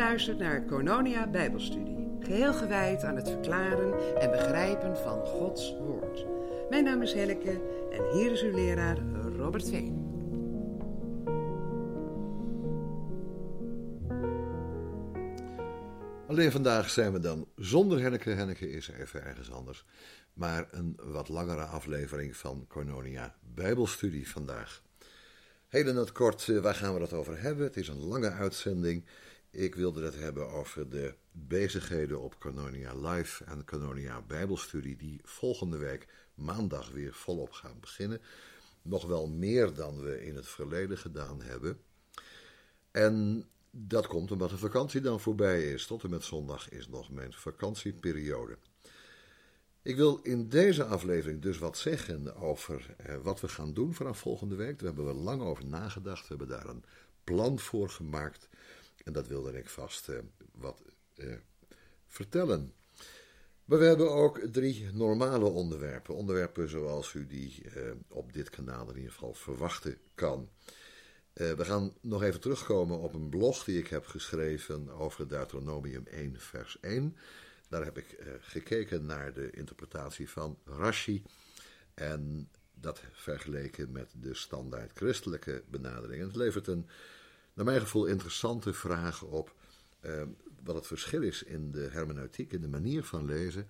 Luistert naar Kononia Bijbelstudie, geheel gewijd aan het verklaren en begrijpen van Gods Woord. Mijn naam is Helleke en hier is uw leraar Robert Veen. Alleen vandaag zijn we dan zonder Henneke. Henneke is even ergens anders. Maar een wat langere aflevering van Kononia Bijbelstudie vandaag. Heel in het kort, eh, waar gaan we het over hebben? Het is een lange uitzending. Ik wilde het hebben over de bezigheden op Kononia Live en Kononia Bijbelstudie, die volgende week maandag weer volop gaan beginnen. Nog wel meer dan we in het verleden gedaan hebben. En dat komt omdat de vakantie dan voorbij is. Tot en met zondag is nog mijn vakantieperiode. Ik wil in deze aflevering dus wat zeggen over eh, wat we gaan doen vanaf volgende week. Daar hebben we lang over nagedacht. We hebben daar een plan voor gemaakt. En dat wilde ik vast eh, wat eh, vertellen. Maar we hebben ook drie normale onderwerpen. Onderwerpen zoals u die eh, op dit kanaal in ieder geval verwachten kan. We gaan nog even terugkomen op een blog die ik heb geschreven over Deuteronomium 1, vers 1. Daar heb ik gekeken naar de interpretatie van Rashi. En dat vergeleken met de standaard christelijke benadering. En het levert een, naar mijn gevoel, interessante vraag op. eh, wat het verschil is in de hermeneutiek, in de manier van lezen.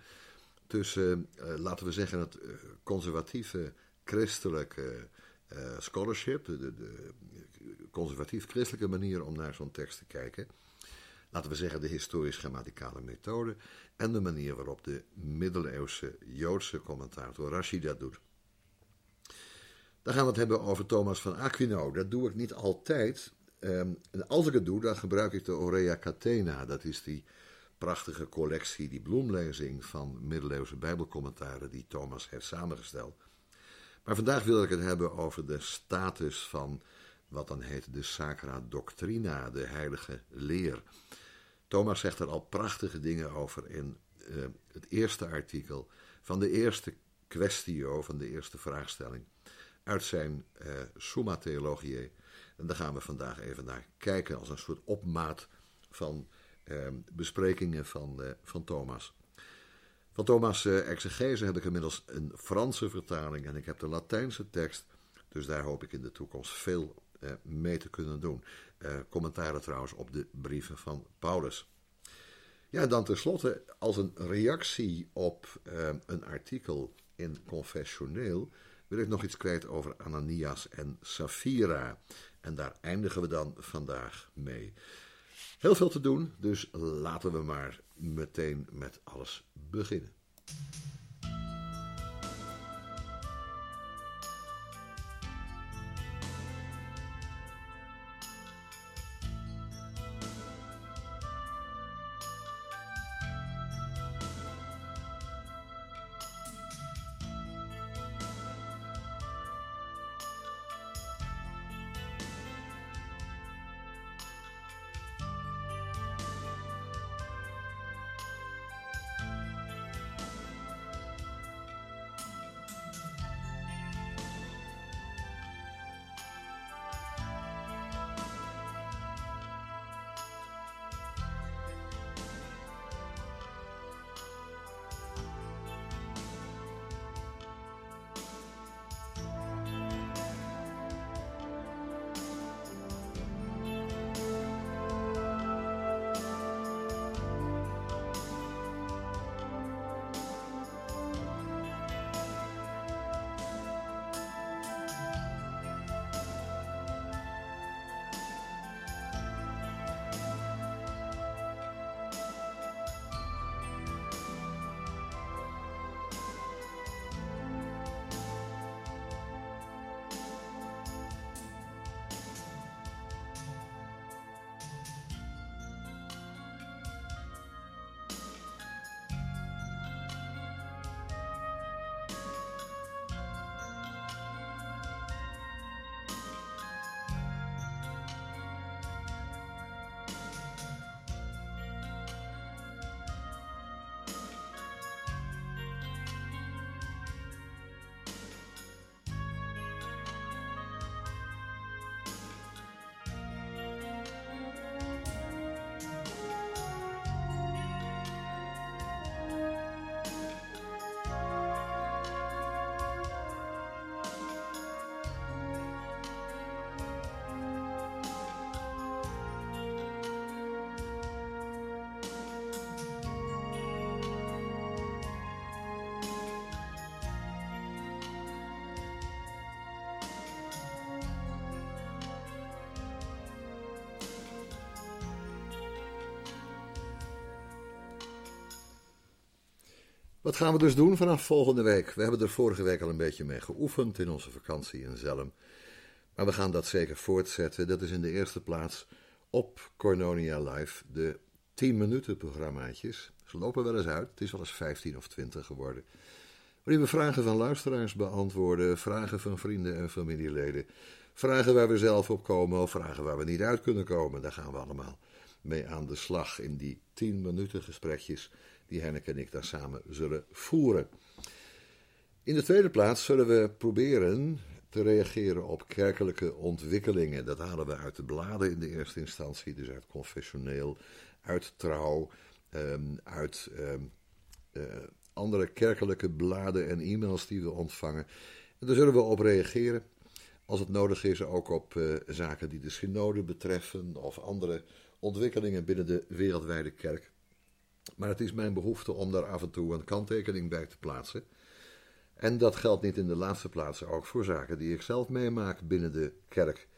tussen, eh, laten we zeggen, het eh, conservatieve christelijke eh, scholarship. De, de, de conservatief-christelijke manier om naar zo'n tekst te kijken. Laten we zeggen de historisch-grammaticale methode. En de manier waarop de middeleeuwse Joodse commentator Rashi dat doet. Dan gaan we het hebben over Thomas van Aquino. Dat doe ik niet altijd. Ehm, en als ik het doe, dan gebruik ik de Aurea Catena. Dat is die prachtige collectie, die bloemlezing van middeleeuwse bijbelcommentaren die Thomas heeft samengesteld. Maar vandaag wil ik het hebben over de status van wat dan heet de Sacra Doctrina, de heilige leer. Thomas zegt er al prachtige dingen over in eh, het eerste artikel van de eerste kwestio, van de eerste vraagstelling, uit zijn eh, Summa Theologiae. En daar gaan we vandaag even naar kijken als een soort opmaat van eh, besprekingen van, eh, van Thomas. Van Thomas' eh, exegese heb ik inmiddels een Franse vertaling en ik heb de Latijnse tekst, dus daar hoop ik in de toekomst veel eh, mee te kunnen doen. Eh, commentaren trouwens op de brieven van Paulus. Ja, dan tenslotte, als een reactie op eh, een artikel in Confessioneel, wil ik nog iets kwijt over Ananias en Safira. En daar eindigen we dan vandaag mee. Heel veel te doen, dus laten we maar meteen met alles beginnen. Wat gaan we dus doen vanaf volgende week? We hebben er vorige week al een beetje mee geoefend in onze vakantie in Zelm. Maar we gaan dat zeker voortzetten. Dat is in de eerste plaats op Cornonia Live de 10 minuten programmaatjes. Ze lopen wel eens uit, het is wel eens 15 of 20 geworden. Waarin we vragen van luisteraars beantwoorden, vragen van vrienden en familieleden. Vragen waar we zelf op komen of vragen waar we niet uit kunnen komen. Daar gaan we allemaal mee aan de slag in die 10 minuten gesprekjes die Henk en ik daar samen zullen voeren. In de tweede plaats zullen we proberen te reageren op kerkelijke ontwikkelingen. Dat halen we uit de bladen in de eerste instantie, dus uit confessioneel, uit trouw, ehm, uit ehm, eh, andere kerkelijke bladen en e-mails die we ontvangen. En daar zullen we op reageren. Als het nodig is, ook op uh, zaken die de synode betreffen of andere ontwikkelingen binnen de wereldwijde kerk. Maar het is mijn behoefte om daar af en toe een kanttekening bij te plaatsen. En dat geldt niet in de laatste plaats ook voor zaken die ik zelf meemaak binnen de kerk.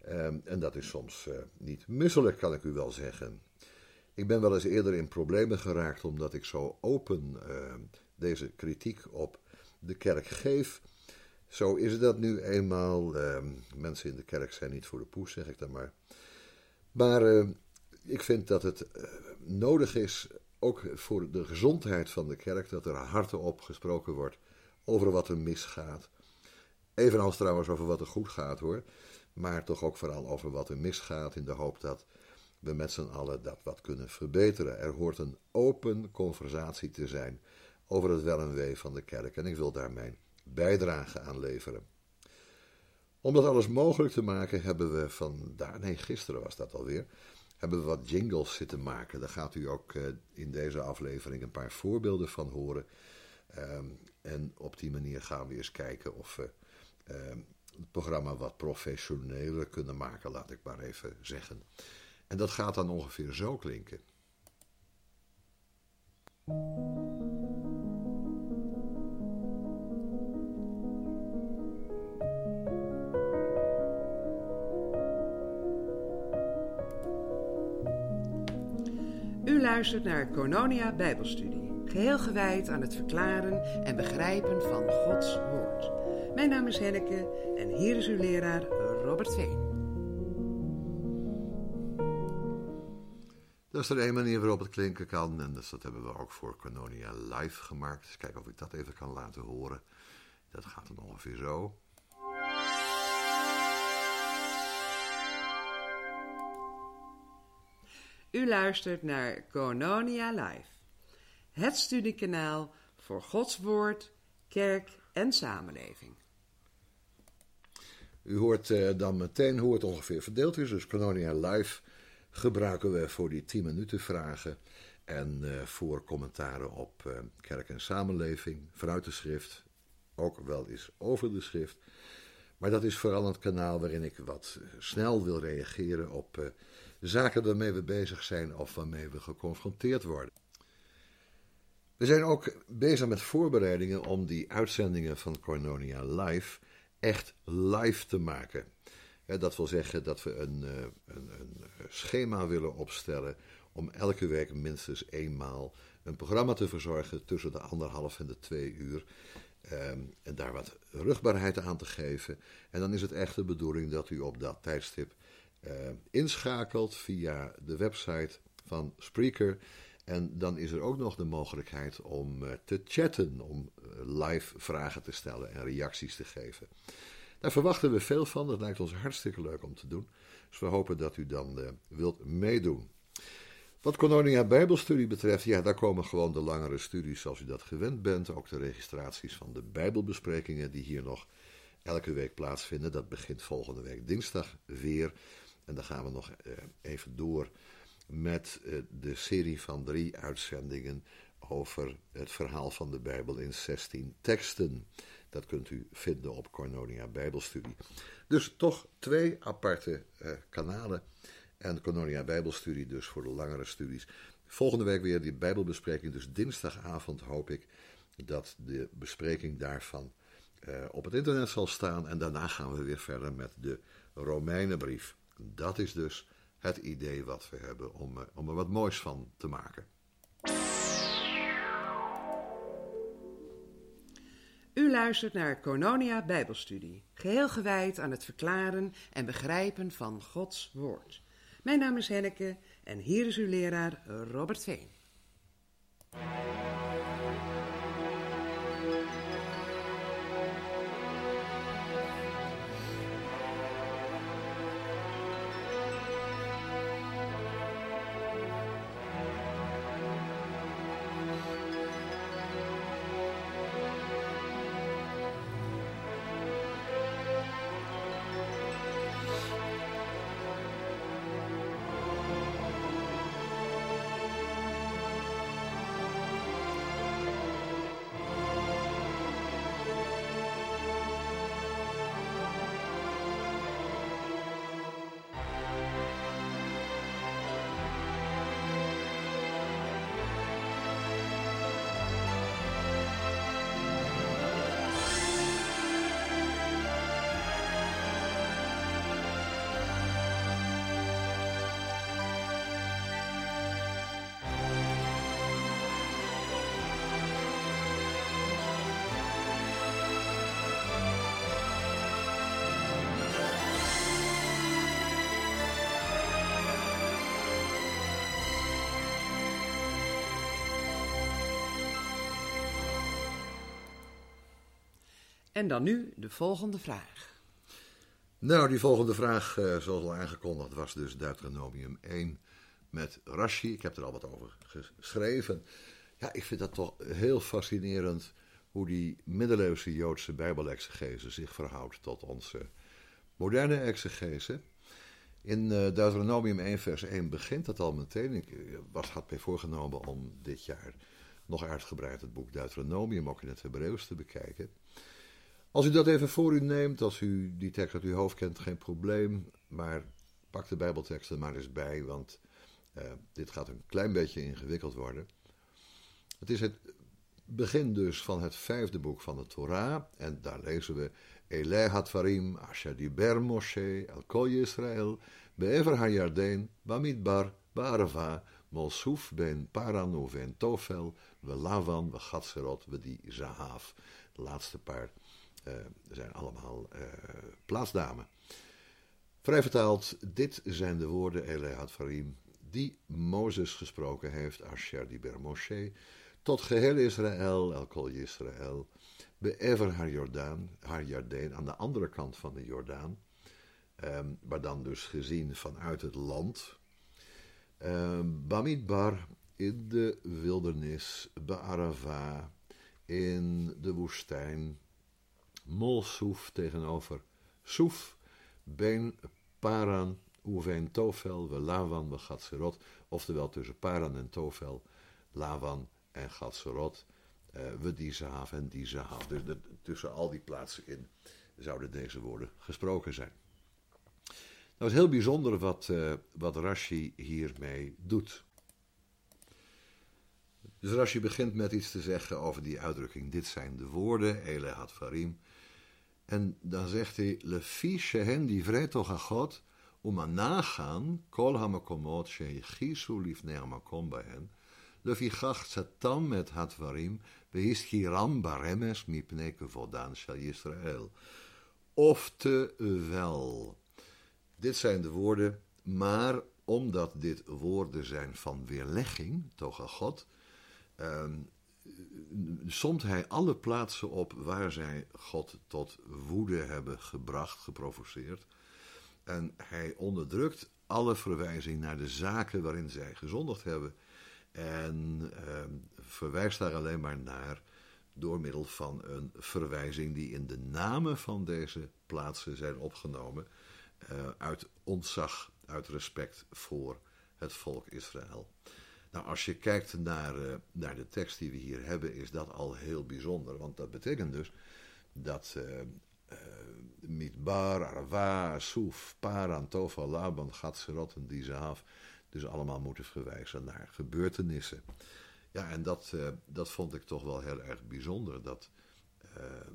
Ehm, en dat is soms uh, niet misselijk, kan ik u wel zeggen. Ik ben wel eens eerder in problemen geraakt omdat ik zo open uh, deze kritiek op de kerk geef. Zo is dat nu eenmaal. Uh, mensen in de kerk zijn niet voor de poes, zeg ik dan maar. Maar ik vind dat het uh, nodig is, ook voor de gezondheid van de kerk, dat er hardop gesproken wordt over wat er misgaat. Evenals trouwens over wat er goed gaat hoor. Maar toch ook vooral over wat er misgaat in de hoop dat we met z'n allen dat wat kunnen verbeteren. Er hoort een open conversatie te zijn over het wel en wee van de kerk. En ik wil daar mijn bijdrage aan leveren. Om dat alles mogelijk te maken hebben we vandaag, nee gisteren was dat alweer, hebben we wat jingles zitten maken. Daar gaat u ook eh, in deze aflevering een paar voorbeelden van horen. Um, en op die manier gaan we eens kijken of we um, het programma wat professioneler kunnen maken, laat ik maar even zeggen. En dat gaat dan ongeveer zo klinken. Luistert naar Kononia Bijbelstudie, geheel gewijd aan het verklaren en begrijpen van Gods Woord. Mijn naam is Henneke en hier is uw leraar Robert Veen. Dat is er één manier waarop het klinken kan. En dus dat hebben we ook voor Canonia live gemaakt. Dus kijken of ik dat even kan laten horen. Dat gaat dan ongeveer zo. U luistert naar Kononia Live. Het studiekanaal voor Gods Woord, Kerk en Samenleving. U hoort uh, dan meteen hoe het ongeveer verdeeld is. Dus Kononia Live gebruiken we voor die 10 minuten vragen en uh, voor commentaren op uh, kerk en samenleving, vanuit de schrift, ook wel eens over de schrift. Maar dat is vooral het kanaal waarin ik wat snel wil reageren op zaken waarmee we bezig zijn of waarmee we geconfronteerd worden. We zijn ook bezig met voorbereidingen om die uitzendingen van Cornonia Live echt live te maken. Dat wil zeggen dat we een, een, een, schema willen opstellen om elke week minstens eenmaal een programma te verzorgen tussen de anderhalf en de twee uur. Um, en daar wat rugbaarheid aan te geven. En dan is het echt de bedoeling dat u op dat tijdstip uh, inschakelt via de website van Spreaker. En dan is er ook nog de mogelijkheid om uh, te chatten, om uh, live vragen te stellen en reacties te geven. Daar verwachten we veel van. Dat lijkt ons hartstikke leuk om te doen. Dus we hopen dat u dan wilt meedoen. Wat Colonia Bijbelstudie betreft, ja, daar komen gewoon de langere studies zoals u dat gewend bent. Ook de registraties van de Bijbelbesprekingen die hier nog elke week plaatsvinden. Dat begint volgende week dinsdag weer. En dan gaan we nog uh, even door met uh, de serie van drie uitzendingen over het verhaal van de Bijbel in 16 teksten. Dat kunt u vinden op Cornonia Bijbelstudie. Dus toch twee aparte uh, kanalen. En Cornonia Bijbelstudie dus voor de langere studies. Volgende week weer die Bijbelbespreking. Dus dinsdagavond hoop ik dat de bespreking daarvan op het internet zal staan. En daarna gaan we weer verder met de Romeinenbrief. Dat is dus het idee wat we hebben om, uh, om er wat moois van te maken. U luistert naar Kononia Bijbelstudie, geheel gewijd aan het verklaren en begrijpen van Gods Woord. Mijn naam is Henneke en hier is uw leraar Robert Veen. En dan nu de volgende vraag. Nou, die volgende vraag, eh, zoals al aangekondigd, was dus Deuteronomium 1 met Rashi. Ik heb er al wat over geschreven. Ja, ik vind dat toch heel fascinerend hoe die middeleeuwse Joodse bijbelexegese zich verhoudt tot onze moderne exegese. In uh, Deuteronomium 1 vers 1 begint dat al meteen. Ik eh, was, had mij voorgenomen om dit jaar nog uitgebreid het boek Deuteronomium ook in het Hebreeuws te bekijken. Als u dat even voor u neemt, als u die tekst uit uw hoofd kent, geen probleem. Maar pak de Bijbeltekst er maar eens bij, want uh, dit gaat een klein beetje ingewikkeld worden. Het is het begin dus van het vijfde boek van de Torah. En daar lezen we: Eleh Hadvarim, Asher Moshe, El Kol Yisrael, Be'ever HaYarden, Bamidbar, Ba'arava, Molsuf ben Paran uven Tofel, we Lavan, we Gatserot, we die Zahav. De laatste paar uh, zijn allemaal uh, plaatsnamen. Vrij vertaald, dit zijn de woorden Elehat Farim die Mozes gesproken heeft, Asher Diber Moshe, tot geheel Israël, El Kol Israël, Be'ever haar Jordaan, haar Jardeen, aan de andere kant van de Jordaan, um, maar dan dus gezien vanuit het land, um, Bamidbar in de wildernis, Be'arava in de woestijn, Molsoef tegenover Soef, Ben, Paran, Oevein, Tofel, we Lavan, we Gatserot, oftewel tussen Paran en Tofel, Lavan en Gatserot, uh, we Dizahav en Dizahav. Dus tussen al die plaatsen in zouden deze woorden gesproken zijn. Nou is heel bijzonder wat, uh, wat Rashi hiermee doet. Dus Rashi begint met iets te zeggen over die uitdrukking. Dit zijn de woorden, Ele had. En dan zegt hij: vrij shehem aan God, om angaan. kol hamakomot shechisu lifnei hamakom bij hen, lefi gach satam met hatvarim, behischiram baremes mipneke voldaan shal Yisrael. Oftewel, dit zijn de woorden, maar omdat dit woorden zijn van weerlegging, toch God, somt hij alle plaatsen op waar zij God tot woede hebben gebracht, geprovoceerd. En hij onderdrukt alle verwijzing naar de zaken waarin zij gezondigd hebben. En eh, verwijst daar alleen maar naar door middel van een verwijzing die in de namen van deze plaatsen zijn opgenomen. Uh, uit ontzag, uit respect voor het volk Israël. Nou, als je kijkt naar, uh, naar de tekst die we hier hebben, is dat al heel bijzonder. Want dat betekent dus dat uh, uh, Midbar, Arava, Soef, Paran, Tofal, Laban, Gatserot en Dizaaf dus allemaal moeten verwijzen naar gebeurtenissen. Ja, en dat, dat vond ik toch wel heel erg bijzonder dat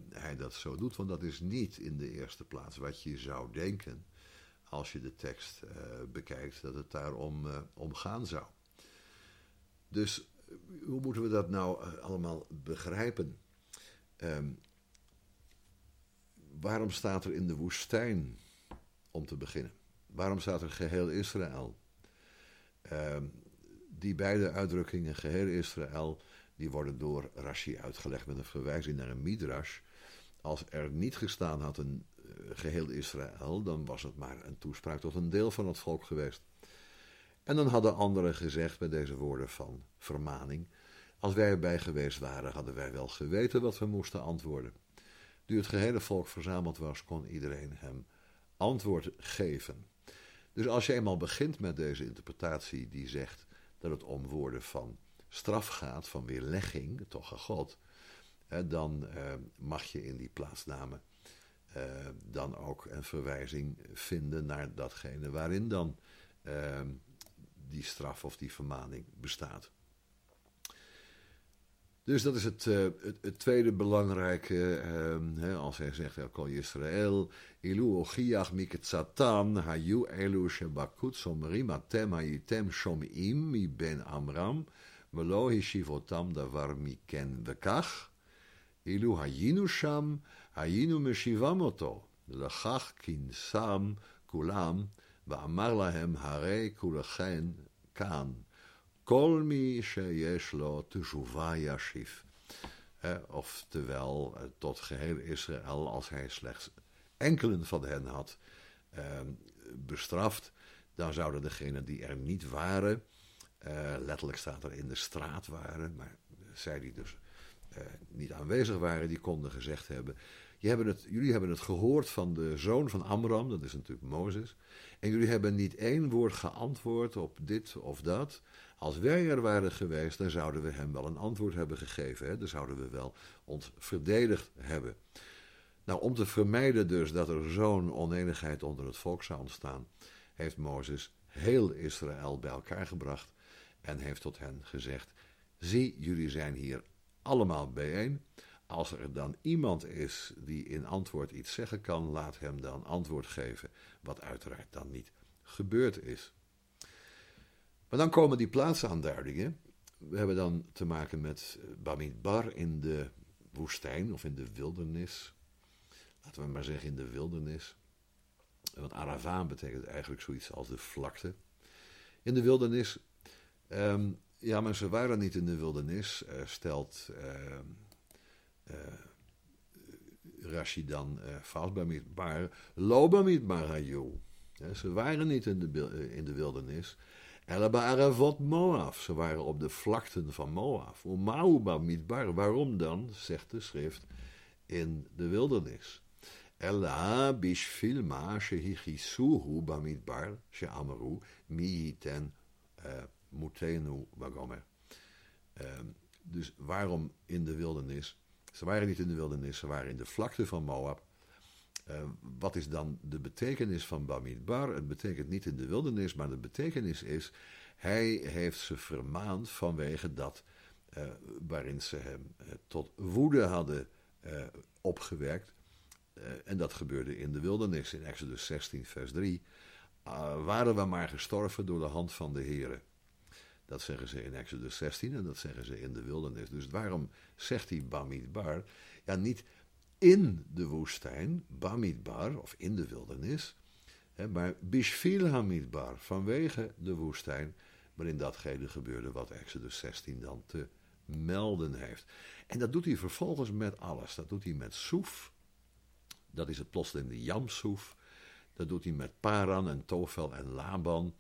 hij dat zo doet. Want dat is niet in de eerste plaats wat je zou denken als je de tekst bekijkt, dat het daarom om gaan zou. Dus hoe moeten we dat nou allemaal begrijpen? Um, waarom staat er in de woestijn, om te beginnen? Waarom staat er geheel Israël? Ehm, die beide uitdrukkingen, geheel Israël, die worden door Rashi uitgelegd met een verwijzing naar een midrash. Als er niet gestaan had een eh, geheel Israël, dan was het maar een toespraak tot een deel van het volk geweest. En dan hadden anderen gezegd bij deze woorden van vermaning: Als wij erbij geweest waren, hadden wij wel geweten wat we moesten antwoorden. Nu het gehele volk verzameld was, kon iedereen hem antwoord geven. Dus als je eenmaal begint met deze interpretatie die zegt dat het om woorden van straf gaat, van weerlegging, toch een God, dan eh, mag je in die plaatsnamen eh, dan ook een verwijzing vinden naar datgene waarin dan eh, die straf of die vermaning bestaat. Dus dat is het, eh, het, tweede belangrijke, eh, als hij zegt, Elkol Israël, Ilu ochiach miket satan, hayu elu shebakut somrim atem hayitem shomim mi ben amram, velo hishivotam davar miken vekach, Ilu hayinu sham, hayinu meshivam oto, lachach kinsam kulam, ואמר להם, הרי כולכם כאן. Kol mi sheyesh lo teshuva yashif. Oftewel, tot geheel Israël, als hij slechts enkelen van hen had eh, bestraft, dan zouden degenen die er niet waren, uh, letterlijk staat er in de straat waren, maar zij die dus uh, niet aanwezig waren, die konden gezegd hebben: hebben het, jullie hebben het gehoord van de zoon van Amram, dat is natuurlijk Mozes, en jullie hebben niet één woord geantwoord op dit of dat. Als wij er waren geweest, dan zouden we hem wel een antwoord hebben gegeven. Hè? Dan zouden we wel ons verdedigd hebben. Nou, om te vermijden dus dat er zo'n oneenigheid onder het volk zou ontstaan, heeft Mozes heel Israël bij elkaar gebracht en heeft tot hen gezegd: Zie, jullie zijn hier allemaal bijeen. Als er dan iemand is die in antwoord iets zeggen kan, laat hem dan antwoord geven, wat uiteraard dan niet gebeurd is. Maar dan komen die plaatsaanduidingen. We hebben dan te maken met Bamidbar in de woestijn of in de wildernis. Laten we maar zeggen in de wildernis. Want Aravaan betekent eigenlijk zoiets als de vlakte. In de wildernis. Um, ja, maar ze waren niet in de wildernis, stelt uh, uh, Rashi dan uh, vast bij Midbar. Loba Midbar Ze waren niet in de, in de wildernis. Elaba Moab. Ze waren op de vlakten van Moab. Umauba Midbar. Waarom dan, zegt de schrift, in de wildernis. Ella bishvil ma shehichissuhu bamidbar she'amaru mihiten uh, mutenu wagomer. Dus waarom in de wildernis? Ze waren niet in de wildernis, ze waren in de vlakte van Moab. Uh, wat is dan de betekenis van Bamidbar? Het betekent niet in de wildernis, maar de betekenis is, hij heeft ze vermaand vanwege dat uh, waarin ze hem uh, tot woede hadden opgewekt. en dat gebeurde in de wildernis, in Exodus 16, vers 3. waren we maar gestorven door de hand van de Heere. Dat zeggen ze in Exodus 16 en dat zeggen ze in de wildernis. Dus waarom zegt hij Bamidbar? Ja, niet in de woestijn, Bamidbar, of in de wildernis, hè, maar Bishvil Hamidbar, vanwege de woestijn, waarin datgene gebeurde wat Exodus 16 dan te melden heeft. En dat doet hij vervolgens met alles. Dat doet hij met Soef, dat is het plotseling de Jamsoef. Dat doet hij met Paran en Tofel en Laban.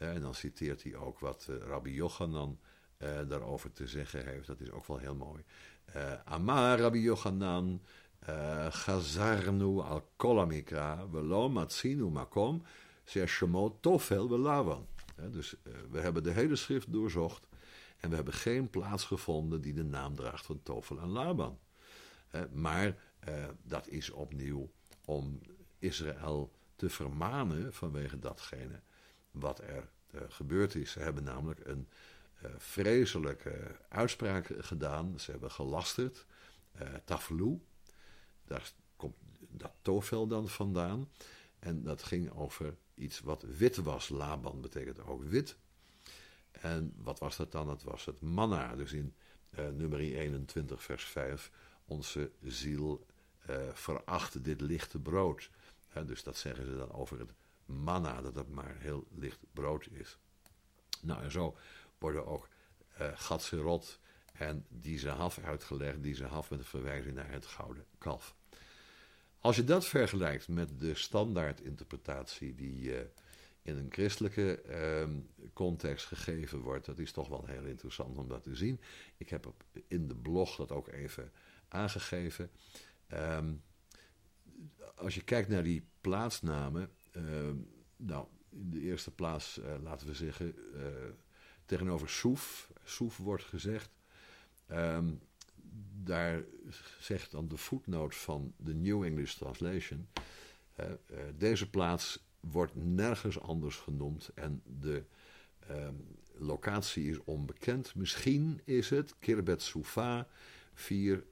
En dan citeert hij ook wat uh, Rabbi Yochanan uh, daarover te zeggen heeft. Dat is ook wel heel mooi. Uh, Amar Rabbi Yochanan, Chazarnu al kolamikra, velo makom, shemot tofel belavan. Dus we hebben de hele schrift doorzocht en we hebben geen plaats gevonden die de naam draagt van Tofel en Laban. maar dat is opnieuw om Israël te vermanen vanwege datgene wat er uh, gebeurd is. Ze hebben namelijk een uh, vreselijke uitspraak gedaan. Ze hebben gelasterd. Uh, daar komt dat tofel dan vandaan. En dat ging over iets wat wit was. Laban betekent ook wit. En wat was dat dan? Dat was het manna. Dus in uh, nummer 21, vers 5. Onze ziel uh, veracht dit lichte brood. dus dat zeggen ze dan over het manna, dat het maar heel licht brood is. Nou, en zo worden ook uh, Gatserot en Dizahaf uitgelegd, Dizahaf met een verwijzing naar het gouden kalf. Als je dat vergelijkt met de standaardinterpretatie die uh, in een christelijke uh, context gegeven wordt, dat is toch wel heel interessant om dat te zien. Ik heb op, in de blog dat ook even aangegeven. Um, als je kijkt naar die plaatsnamen, nou, in de eerste plaats, uh, laten we zeggen, uh, tegenover Soef, Soef wordt gezegd, um, daar zegt dan de footnote van de New English Translation, deze plaats wordt nergens anders genoemd en de um, locatie is onbekend. Misschien is het Kirbet Soufa, 4,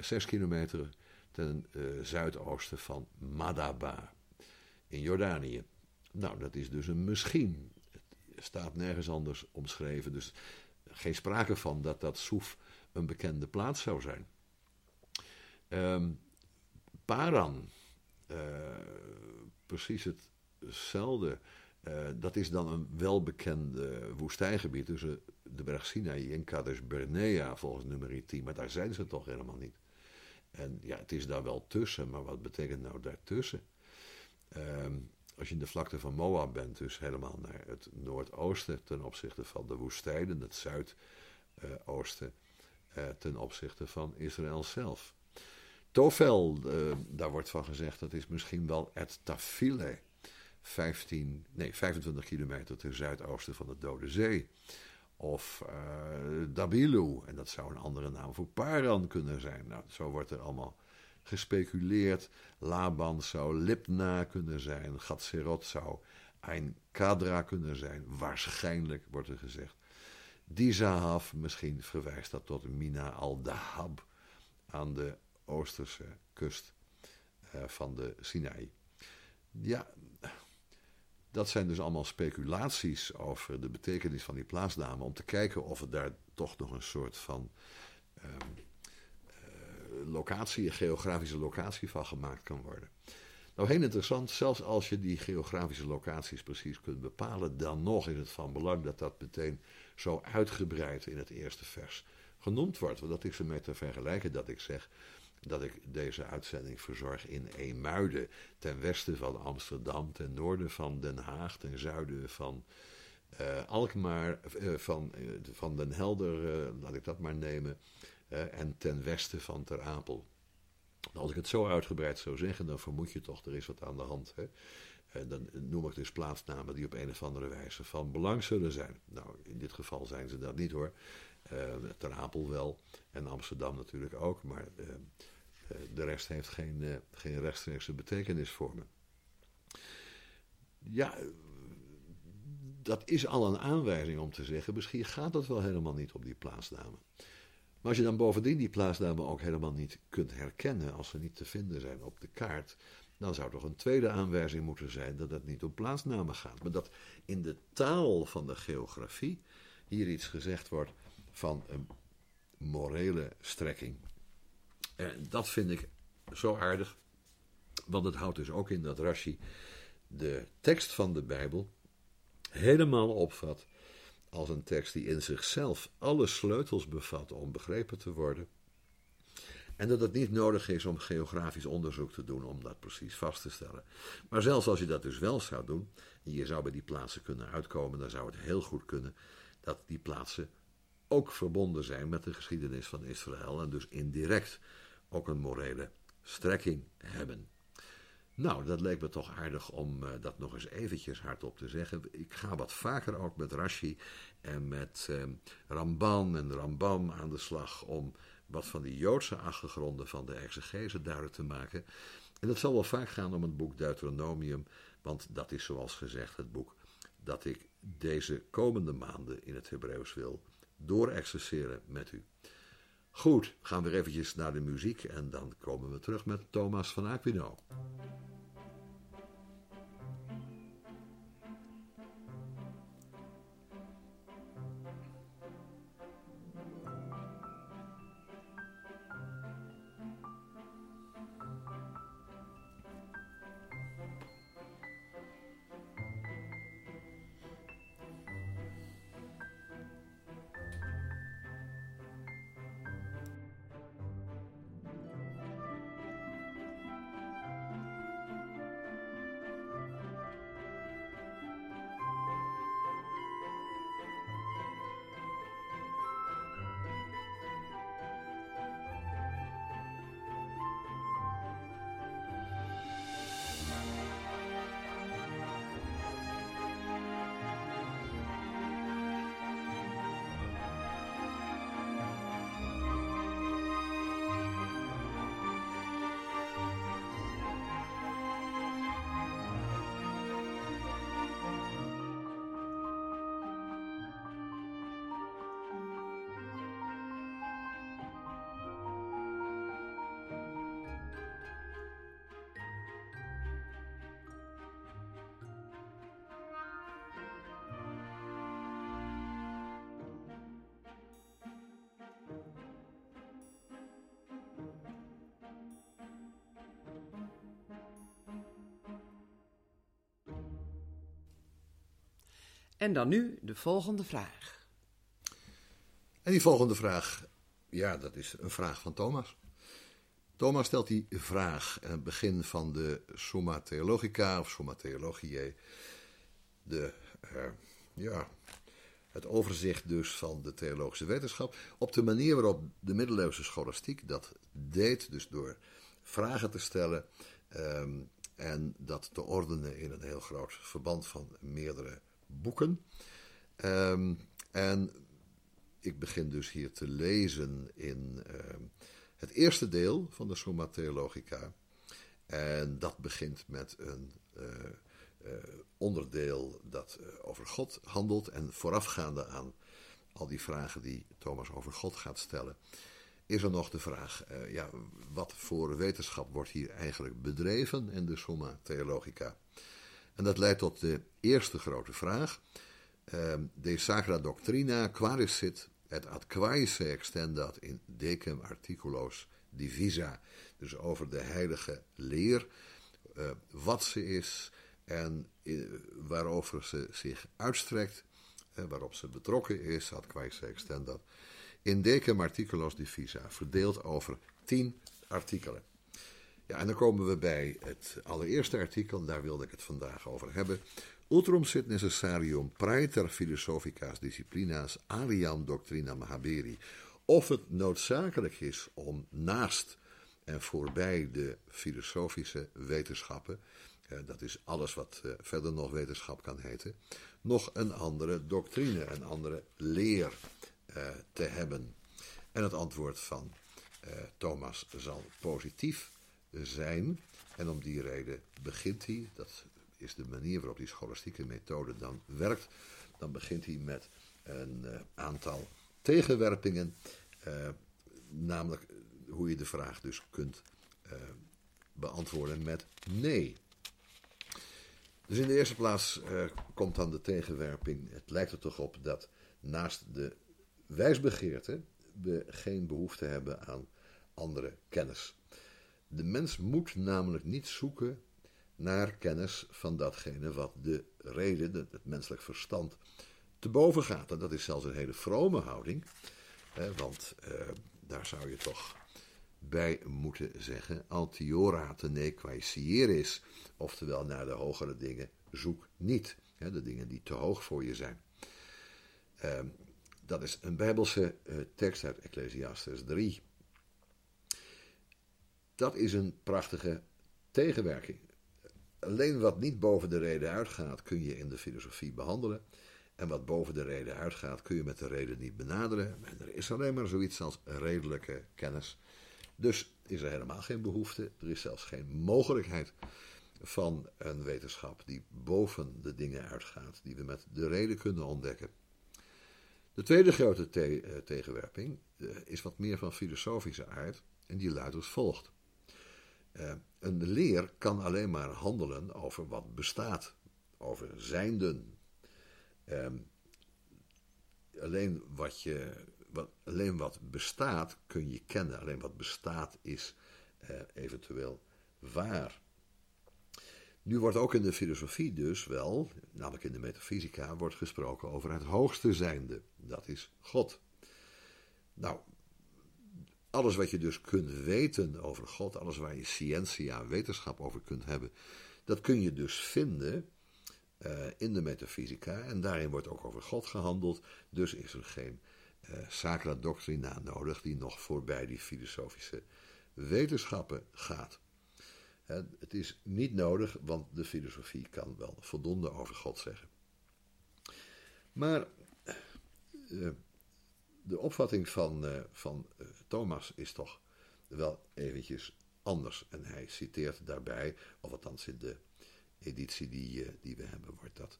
6 kilometer ten zuidoosten van Madaba in Jordanië. Nou, dat is dus een misschien. Het staat nergens anders omschreven, dus geen sprake van dat dat Soef een bekende plaats zou zijn. Um, Paran, uh, precies hetzelfde. Uh, dat is dan een welbekende woestijngebied tussen de berg Sinai en Kadesh Bernea, volgens nummer 10. Maar daar zijn ze toch helemaal niet. En ja, het is daar wel tussen, maar wat betekent nou daartussen? Um, als je in de vlakte van Moab bent, dus helemaal naar het noordoosten ten opzichte van de woestijnen, het zuidoosten uh, ten opzichte van Israël zelf. Tofel, uh, daar wordt van gezegd, dat is misschien wel het Tafile, 15, nee, 25 kilometer ten zuidoosten van de Dode Zee. Of uh, Dabilu, en dat zou een andere naam voor Paran kunnen zijn. Nou, zo wordt er allemaal gespeculeerd. Laban zou Lipna kunnen zijn. Gatserot zou Ein Kadra kunnen zijn. Waarschijnlijk wordt er gezegd. Dizahaf, misschien verwijst dat tot Mina al-Dahab aan de oosterse kust uh, van de Sinaï. Ja, dat zijn dus allemaal speculaties over de betekenis van die plaatsnamen. Om te kijken of er daar toch nog een soort van uh, locatie, geografische locatie van gemaakt kan worden. Nou, heel interessant, zelfs als je die geografische locaties precies kunt bepalen, dan nog is het van belang dat dat meteen zo uitgebreid in het eerste vers genoemd wordt. Want dat is ermee te vergelijken dat ik zeg dat ik deze uitzending verzorg in Eemuiden, ten westen van Amsterdam, ten noorden van Den Haag, ten zuiden van uh, Alkmaar, uh, van, uh, van Den Helder, laat ik dat maar nemen, en ten westen van Ter Apel. Als ik het zo uitgebreid zou zeggen, dan vermoed je toch, er is wat aan de hand. Hè? En dan noem ik dus plaatsnamen die op een of andere wijze van belang zullen zijn. Nou, in dit geval zijn ze dat niet hoor. Ter Apel wel en Amsterdam natuurlijk ook, maar eh, de rest heeft geen, eh, geen rechtstreekse betekenis voor me. Ja, dat is al een aanwijzing om te zeggen, misschien gaat het wel helemaal niet op die plaatsnamen. Maar als je dan bovendien die plaatsnamen ook helemaal niet kunt herkennen, als ze niet te vinden zijn op de kaart, dan zou toch een tweede aanwijzing moeten zijn dat het niet om plaatsnamen gaat. Maar dat in de taal van de geografie hier iets gezegd wordt van een morele strekking. En dat vind ik zo aardig, want het houdt dus ook in dat Rashi de tekst van de Bijbel helemaal opvat als een tekst die in zichzelf alle sleutels bevat om begrepen te worden. En dat het niet nodig is om geografisch onderzoek te doen om dat precies vast te stellen. Maar zelfs als je dat dus wel zou doen, en je zou bij die plaatsen kunnen uitkomen, dan zou het heel goed kunnen dat die plaatsen ook verbonden zijn met de geschiedenis van Israël en dus indirect ook een morele strekking hebben. Nou, dat leek me toch aardig om uh, dat nog eens eventjes hardop te zeggen. Ik ga wat vaker ook met Rashi en met uh, Ramban en Rambam aan de slag om wat van die Joodse achtergronden van de exegese duidelijk te maken. En dat zal wel vaak gaan om het boek Deuteronomium, want dat is zoals gezegd het boek dat ik deze komende maanden in het Hebreeuws wil doorexerceren met u. Goed, gaan we eventjes naar de muziek en dan komen we terug met Thomas van Aquino. En dan nu de volgende vraag. En die volgende vraag, ja, dat is een vraag van Thomas. Thomas stelt die vraag aan het begin van de Summa Theologica of Summa Theologiae. De, uh, ja, het overzicht dus van de theologische wetenschap. Op de manier waarop de middeleeuwse scholastiek dat deed, dus door vragen te stellen um, en dat te ordenen in een heel groot verband van meerdere boeken. Um, en ik begin dus hier te lezen in uh, het eerste deel van de Summa Theologica. En dat begint met een uh, uh, onderdeel dat over God handelt. En voorafgaande aan al die vragen die Thomas over God gaat stellen, is er nog de vraag: ja, wat voor wetenschap wordt hier eigenlijk bedreven in de Summa Theologica? En dat leidt tot de eerste grote vraag. de Sacra Doctrina, qualis sit et ad quae extendat in decem articulos divisa. Dus over de heilige leer, uh, wat ze is en uh, waarover ze zich uitstrekt, uh, waarop ze betrokken is, ad quae extendat. In decem articulos divisa, verdeeld over tien artikelen. Ja, en dan komen we bij het allereerste artikel, daar wilde ik het vandaag over hebben. Utrum sit necessarium praeter philosophica's disciplina's aliam doctrina haberi. Of het noodzakelijk is om naast en voorbij de filosofische wetenschappen, eh, dat is alles wat eh, verder nog wetenschap kan heten, nog een andere doctrine, een andere leer eh, te hebben. En het antwoord van Thomas zal positief zijn. En om die reden begint hij, dat is de manier waarop die scholastieke methode dan werkt. Dan begint hij met een uh, aantal tegenwerpingen, uh, namelijk hoe je de vraag dus kunt uh, beantwoorden met nee. Dus in de eerste plaats komt dan de tegenwerping. Het lijkt er toch op dat naast de wijsbegeerte we geen behoefte hebben aan andere kennis. De mens moet namelijk niet zoeken naar kennis van datgene wat de reden, het menselijk verstand, te boven gaat. En dat is zelfs een hele vrome houding, want eh, daar zou je toch bij moeten zeggen: Altiora te nequaesieris, oftewel naar de hogere dingen zoek niet, de dingen die te hoog voor je zijn. Uh, dat is een Bijbelse uh, tekst uit Ecclesiastes 3. Dat is een prachtige tegenwerking. Alleen wat niet boven de reden uitgaat, kun je in de filosofie behandelen. En wat boven de reden uitgaat, kun je met de reden niet benaderen. En er is alleen maar zoiets als redelijke kennis. Dus is er helemaal geen behoefte, er is zelfs geen mogelijkheid van een wetenschap die boven de dingen uitgaat, die we met de reden kunnen ontdekken. De tweede grote te eh, tegenwerping uh, is wat meer van filosofische aard en die luidt als volgt. Uh, een leer kan alleen maar handelen over wat bestaat, over zijnden. Um, alleen, wat je, wat, alleen wat bestaat kun je kennen, alleen wat bestaat is uh, eventueel waar. Nu wordt ook in de filosofie dus wel, namelijk in de metafysica, wordt gesproken over het hoogste zijnde. Dat is God. Nou, alles wat je dus kunt weten over God, alles waar je scientia, wetenschap over kunt hebben, dat kun je dus vinden uh, in de metafysica. En daarin wordt ook over God gehandeld. Dus is er geen uh, sacra doctrina nodig die nog voorbij die filosofische wetenschappen gaat. Het is niet nodig, want de filosofie kan wel voldoende over God zeggen. Maar de opvatting van, uh, van uh, Thomas is toch wel eventjes anders. En hij citeert daarbij, of althans in de editie die, uh, die we hebben, wordt dat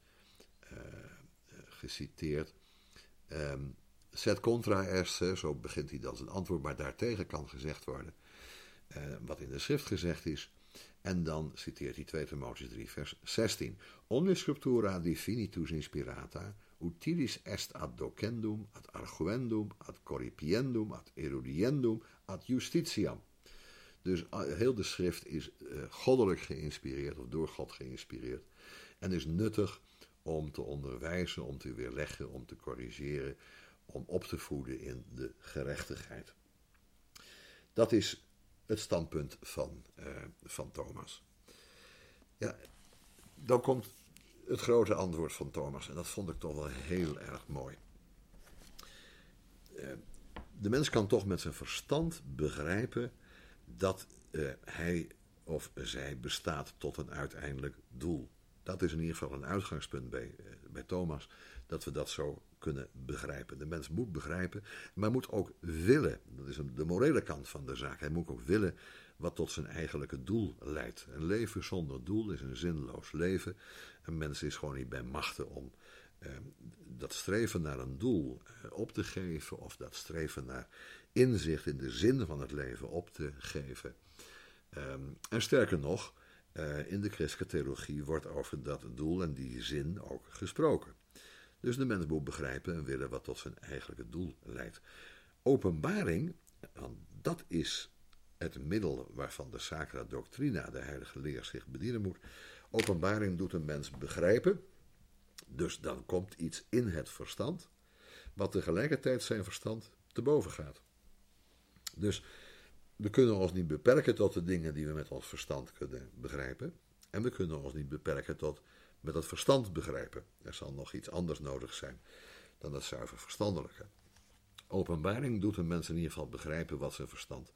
geciteerd. Um, Set contra est, zo begint hij dan zijn antwoord, maar daartegen kan gezegd worden wat in de schrift gezegd is. En dan citeert hij 2 Timotheus 3, vers 16. Omnis scriptura definitus inspirata, utilis est ad docendum, ad arguendum, ad corripiendum, ad erudiendum, ad justitiam. Dus eh, heel de schrift is uh, goddelijk geïnspireerd, of door God geïnspireerd, en is nuttig om te onderwijzen, om te weerleggen, om te corrigeren, om op te voeden in de gerechtigheid. Dat is het standpunt van, uh, van Thomas. Ja, dan komt het grote antwoord van Thomas en dat vond ik toch wel heel erg mooi. Uh, de mens kan toch met zijn verstand begrijpen dat uh, hij of zij bestaat tot een uiteindelijk doel. Dat is in ieder geval een uitgangspunt bij, uh, bij Thomas, dat we dat zo kunnen begrijpen. De mens moet begrijpen, maar moet ook willen. Dat is de morele kant van de zaak. Hij moet ook willen wat tot zijn eigenlijke doel leidt. Een leven zonder doel is een zinloos leven. Een mens is gewoon niet bij machten om eh, dat streven naar een doel eh, op te geven, of dat streven naar inzicht in de zin van het leven op te geven. Um, en sterker nog, uh, in de christelijke theologie wordt over dat doel en die zin ook gesproken. Dus de mens moet begrijpen en willen wat tot zijn eigenlijke doel leidt. Openbaring, dat is het middel waarvan de Sacra Doctrina, de heilige leer, zich bedienen moet. Openbaring doet een mens begrijpen, dus dan komt iets in het verstand, wat tegelijkertijd zijn verstand te boven gaat. Dus we kunnen ons niet beperken tot de dingen die we met ons verstand kunnen begrijpen. En we kunnen ons niet beperken tot met het verstand begrijpen. Er zal nog iets anders nodig zijn dan het zuiver verstandelijke. Openbaring doet een mens in ieder geval begrijpen wat zijn verstand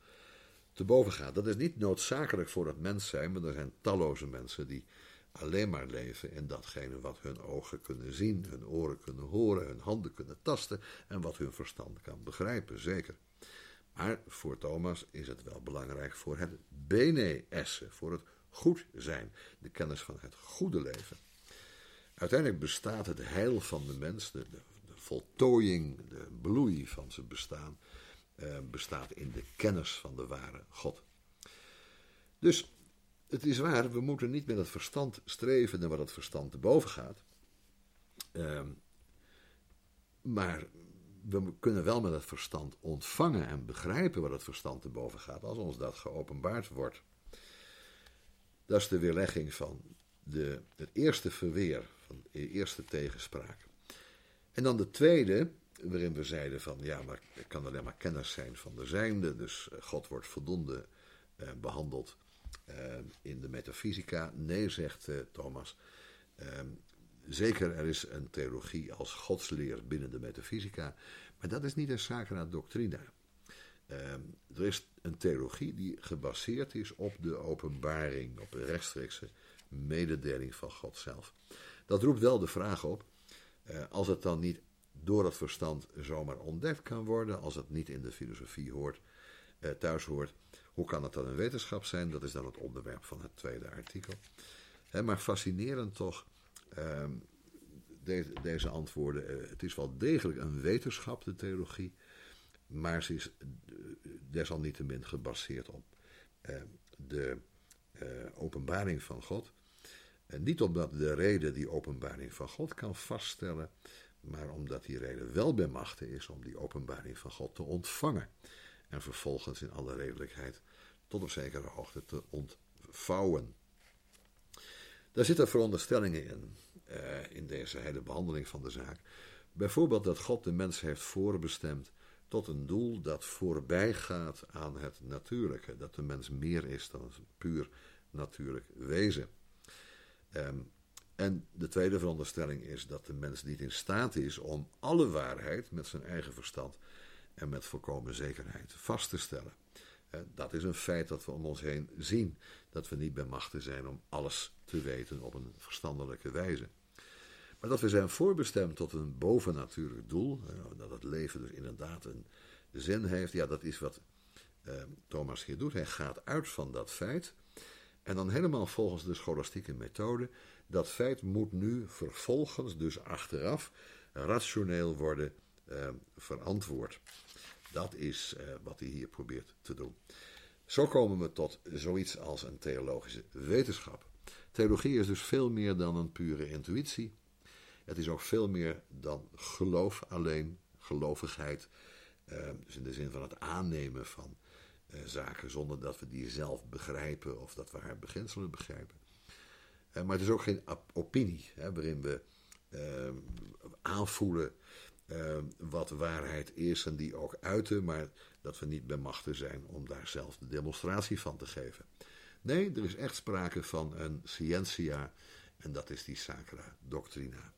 te boven gaat. Dat is niet noodzakelijk voor het mens zijn, maar er zijn talloze mensen die alleen maar leven in datgene wat hun ogen kunnen zien, hun oren kunnen horen, hun handen kunnen tasten en wat hun verstand kan begrijpen, zeker. Maar voor Thomas is het wel belangrijk voor het bene voor het goed zijn, de kennis van het goede leven. Uiteindelijk bestaat het heil van de mens, de, de, voltooiing, de bloei van zijn bestaan, bestaat in de kennis van de ware God. Dus het is waar, we moeten niet met het verstand streven naar wat het verstand te boven gaat. Uh, maar we kunnen wel met het verstand ontvangen en begrijpen wat het verstand te boven gaat, als ons dat geopenbaard wordt. Dat is de weerlegging van de, het eerste verweer, van de eerste tegenspraak. En dan de tweede, waarin we zeiden van ja, maar het kan alleen maar kennis zijn van de zijnde, dus eh, God wordt voldoende eh, behandeld uh, in de metafysica. Nee, zegt Thomas. Uh, zeker, er is een theologie als godsleer binnen de metafysica, maar dat is niet een sacra doctrina. er is een theologie die gebaseerd is op de openbaring, op de rechtstreekse mededeling van God zelf. Dat roept wel de vraag op, als het dan niet door het verstand zomaar ontdekt kan worden, als het niet in de filosofie hoort, eh, thuis hoort. Hoe kan het dan een wetenschap zijn? Dat is dan het onderwerp van het tweede artikel. maar fascinerend toch, ehm, deze antwoorden. Eh, het is wel degelijk een wetenschap, de theologie, maar ze is eh, desalniettemin gebaseerd op de openbaring van God. En niet omdat de reden die openbaring van God kan vaststellen, maar omdat die reden wel bij machten is om die openbaring van God te ontvangen. En vervolgens in alle redelijkheid tot op zekere hoogte te ontvouwen. Daar zitten veronderstellingen in, uh, in deze hele behandeling van de zaak. Bijvoorbeeld dat God de mens heeft voorbestemd tot een doel dat voorbij gaat aan het natuurlijke. Dat de mens meer is dan een puur natuurlijk wezen. Um, en de tweede veronderstelling is dat de mens niet in staat is om alle waarheid met zijn eigen verstand en met volkomen zekerheid vast te stellen. Dat is een feit dat we om ons heen zien, dat we niet bij machten zijn om alles te weten op een verstandelijke wijze. Maar dat we zijn voorbestemd tot een bovennatuurlijk doel, dat het leven dus inderdaad een zin heeft, ja, dat is wat eh, Thomas hier doet. Hij gaat uit van dat feit en dan helemaal volgens de scholastieke methode dat feit moet nu vervolgens, dus achteraf, rationeel worden uh, verantwoord. Dat is uh, wat hij hier probeert te doen. Zo komen we tot zoiets als een theologische wetenschap. Theologie is dus veel meer dan een pure intuïtie. Het is ook veel meer dan geloof alleen, gelovigheid. Uh, dus in de zin van het aannemen van zaken zonder dat we die zelf begrijpen of dat we haar beginselen begrijpen. Maar het is ook geen opinie, waarin we eh, aanvoelen eh, wat waarheid is en die ook uiten, maar dat we niet bij machten zijn om daar zelf de demonstratie van te geven. Nee, er is echt sprake van een scientia en dat is die sacra doctrina.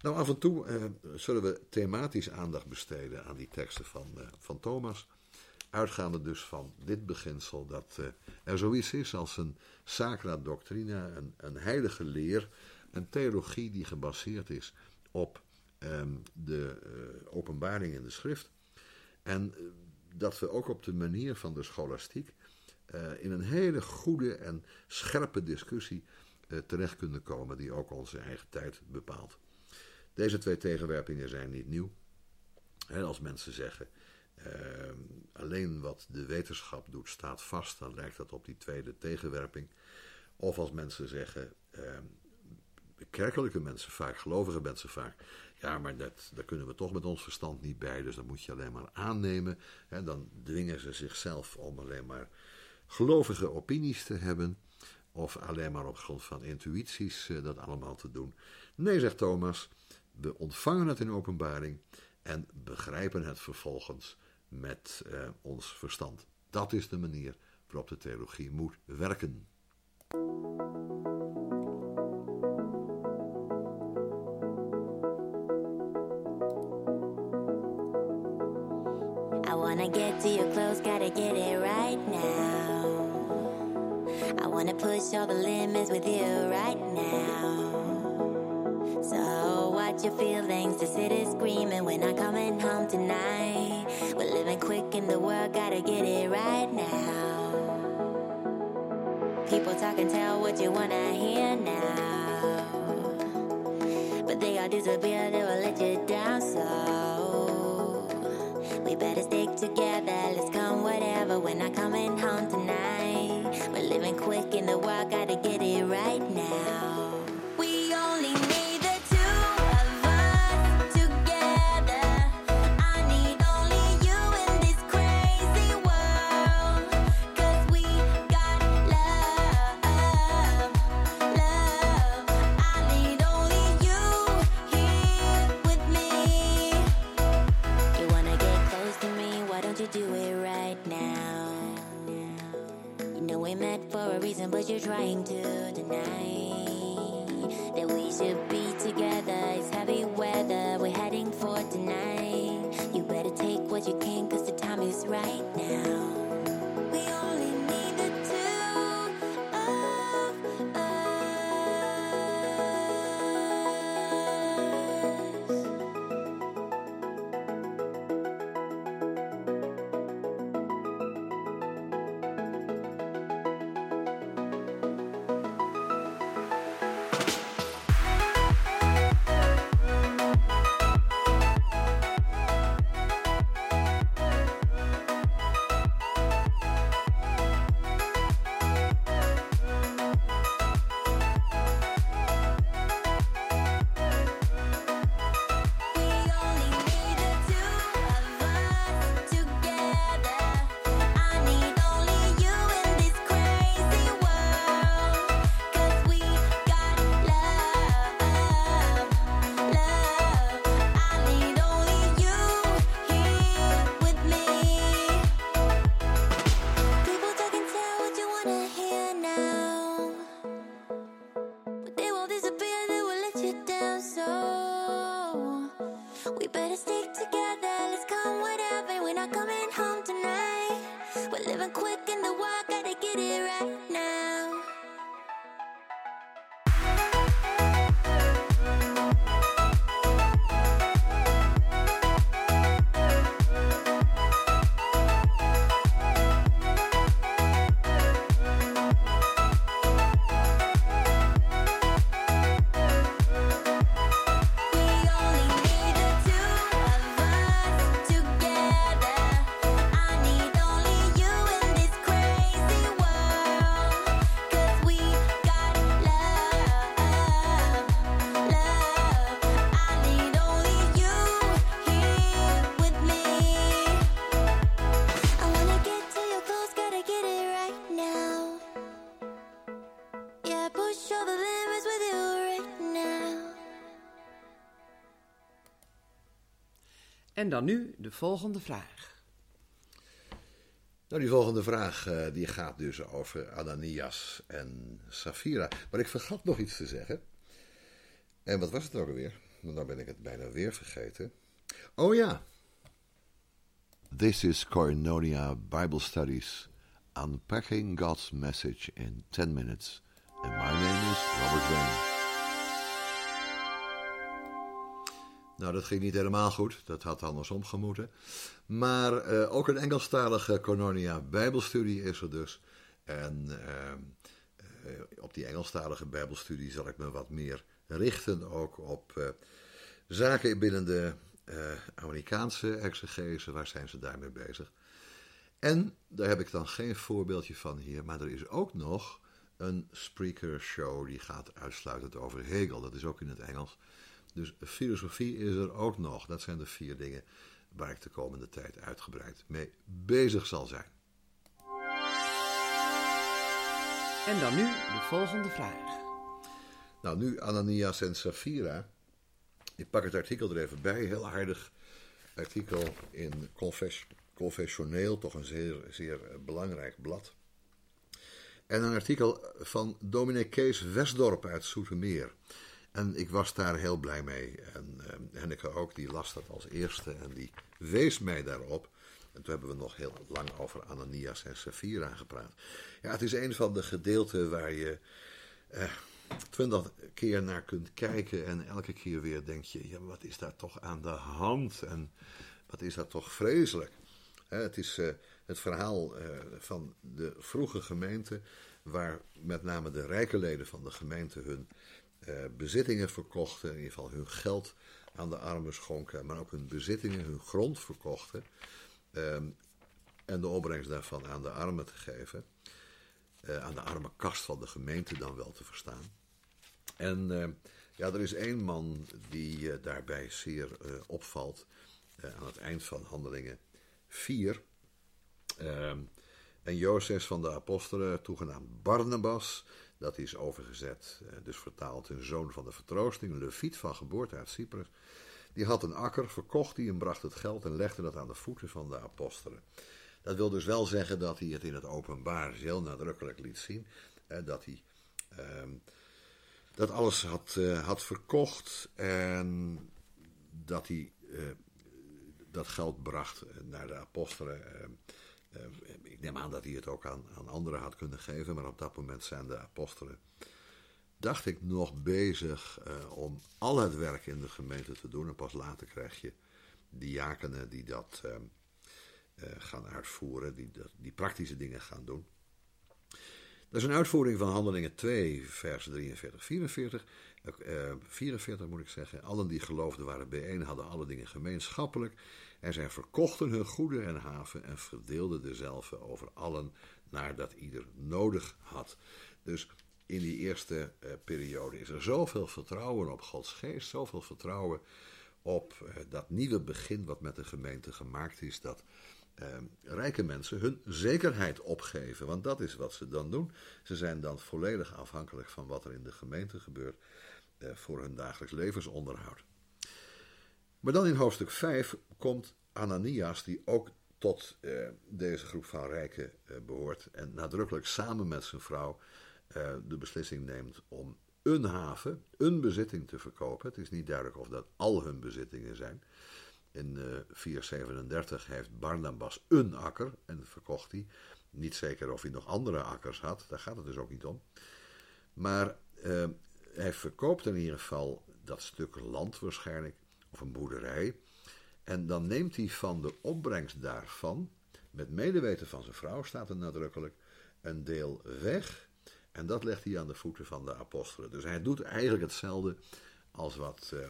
Nou, af en toe eh, zullen we thematisch aandacht besteden aan die teksten van, eh, van Thomas. Uitgaande dus van dit beginsel dat eh, er zoiets is als een sacra doctrina, een, een heilige leer, een theologie die gebaseerd is op ehm, de eh, openbaring in de schrift. En eh, dat we ook op de manier van de scholastiek in een hele goede en scherpe discussie terecht kunnen komen die ook onze eigen tijd bepaalt. Deze twee tegenwerpingen zijn niet nieuw. En als mensen zeggen, eh, alleen wat de wetenschap doet staat vast, dan lijkt dat op die tweede tegenwerping. Of als mensen zeggen, eh, kerkelijke mensen vaak, gelovige mensen vaak, ja, maar dat, daar kunnen we toch met ons verstand niet bij, dus dat moet je alleen maar aannemen. En dan dwingen ze zichzelf om alleen maar gelovige opinies te hebben. Of alleen maar op grond van intuïties eh, dat allemaal te doen. Nee, zegt Thomas, we ontvangen het in openbaring en begrijpen het vervolgens met eh, ons verstand. Dat is de manier waarop de theologie moet werken. I wanna get to your clothes, gotta get it right now. I wanna push all the limits with you right now. So watch your feelings, the city's screaming. We're not coming home tonight. We're living quick in the world, gotta get it right now. People talk and tell what you wanna hear now. But they all disappear, they will let you down so we better stick together. Let's come whatever. We're not coming home tonight. We're living quick in the world, gotta get it right now. We only need En dan nu de volgende vraag. Nou, die volgende vraag eh, die gaat dus over Ananias en Safira. Maar ik vergat nog iets te zeggen. En wat was het ook alweer? Nou, nou ben ik het bijna weer vergeten. Oh ja. This is Koinonia Bible Studies. Unpacking God's Message in 10 Minutes. And my name is Robert Wayne. Nou, dat ging niet helemaal goed. Dat had andersom gemoeten. Maar eh, ook een Engelstalige Koinonia Bijbelstudie is er dus. En uh, uh, op die Engelstalige Bijbelstudie zal ik me wat meer richten ook op zaken binnen de Amerikaanse exegese. Waar zijn ze daarmee bezig? En daar heb ik dan geen voorbeeldje van hier, maar er is ook nog een speaker show die gaat uitsluitend over Hegel. Dat is ook in het Engels. Dus filosofie is er ook nog. Dat zijn de vier dingen waar ik de komende tijd uitgebreid mee bezig zal zijn. En dan nu de volgende vraag. Nou, nu Ananias en Safira. Ik pak het artikel er even bij. Heel aardig artikel in Confess Confessioneel, toch een zeer, zeer belangrijk blad. En een artikel van dominee Kees Westdorp uit Soetermeer. En ik was daar heel blij mee. En uh, Henneke ook, die las dat als eerste en die wees mij daarop. En toen hebben we nog heel lang over Ananias en Safira gepraat. Ja, het is een van de gedeelten waar je eh, twintig keer naar kunt kijken. En elke keer weer denk je, wat is daar toch aan de hand? En wat is dat toch vreselijk? het is uh, het verhaal van de vroege gemeente, waar met name de rijke leden van de gemeente hun bezittingen verkochten, in ieder geval hun geld aan de armen schonken, maar ook hun bezittingen, hun grond verkochten. Um, en de opbrengst daarvan aan de armen te geven. Uh, aan de arme kast van de gemeente dan wel te verstaan. En uh, ja, er is één man die daarbij zeer opvalt. aan het eind van handelingen 4. Ehm, en Jozef van de apostelen, toegenaamd Barnabas, dat is overgezet, eh, dus vertaald een zoon van de vertroosting, leviet van geboorte uit Cyprus. Die had een akker, verkocht die en bracht het geld en legde dat aan de voeten van de apostelen. Dat wil dus wel zeggen dat hij het in het openbaar heel nadrukkelijk liet zien. dat hij uh, dat alles had, uh, had verkocht en dat hij uh, dat geld bracht naar de apostelen. Uh, ik neem aan dat hij het ook aan, aan anderen had kunnen geven, maar op dat moment zijn de apostelen, dacht ik, nog bezig uh, om al het werk in de gemeente te doen. En pas later krijg je diakenen die dat uh, gaan uitvoeren, die, die praktische dingen gaan doen. Dat is een uitvoering van Handelingen 2, vers 43, 44. Uh, 44 moet ik zeggen. Allen die geloofden waren bijeen, hadden alle dingen gemeenschappelijk. En zij verkochten hun goederen en haven en verdeelden dezelfde over allen naar dat ieder nodig had. Dus in die eerste uh, periode is er zoveel vertrouwen op Gods geest, zoveel vertrouwen op uh, dat nieuwe begin wat met de gemeente gemaakt is, dat uh, rijke mensen hun zekerheid opgeven. Want dat is wat ze dan doen. Ze zijn dan volledig afhankelijk van wat er in de gemeente gebeurt voor hun dagelijks levensonderhoud. Maar dan in hoofdstuk 5 komt Ananias, die ook tot uh, deze groep van rijken uh, behoort en nadrukkelijk samen met zijn vrouw uh, de beslissing neemt om een haven, een bezitting te verkopen. Het is niet duidelijk of dat al hun bezittingen zijn. In 437 heeft Barnabas een akker en verkocht hij. Niet zeker of hij nog andere akkers had, daar gaat het dus ook niet om. Maar hij verkoopt in ieder geval dat stuk land waarschijnlijk, of een boerderij. En dan neemt hij van de opbrengst daarvan, met medeweten van zijn vrouw staat er nadrukkelijk, een deel weg. En dat legt hij aan de voeten van de apostelen. Dus hij doet eigenlijk hetzelfde als wat uh,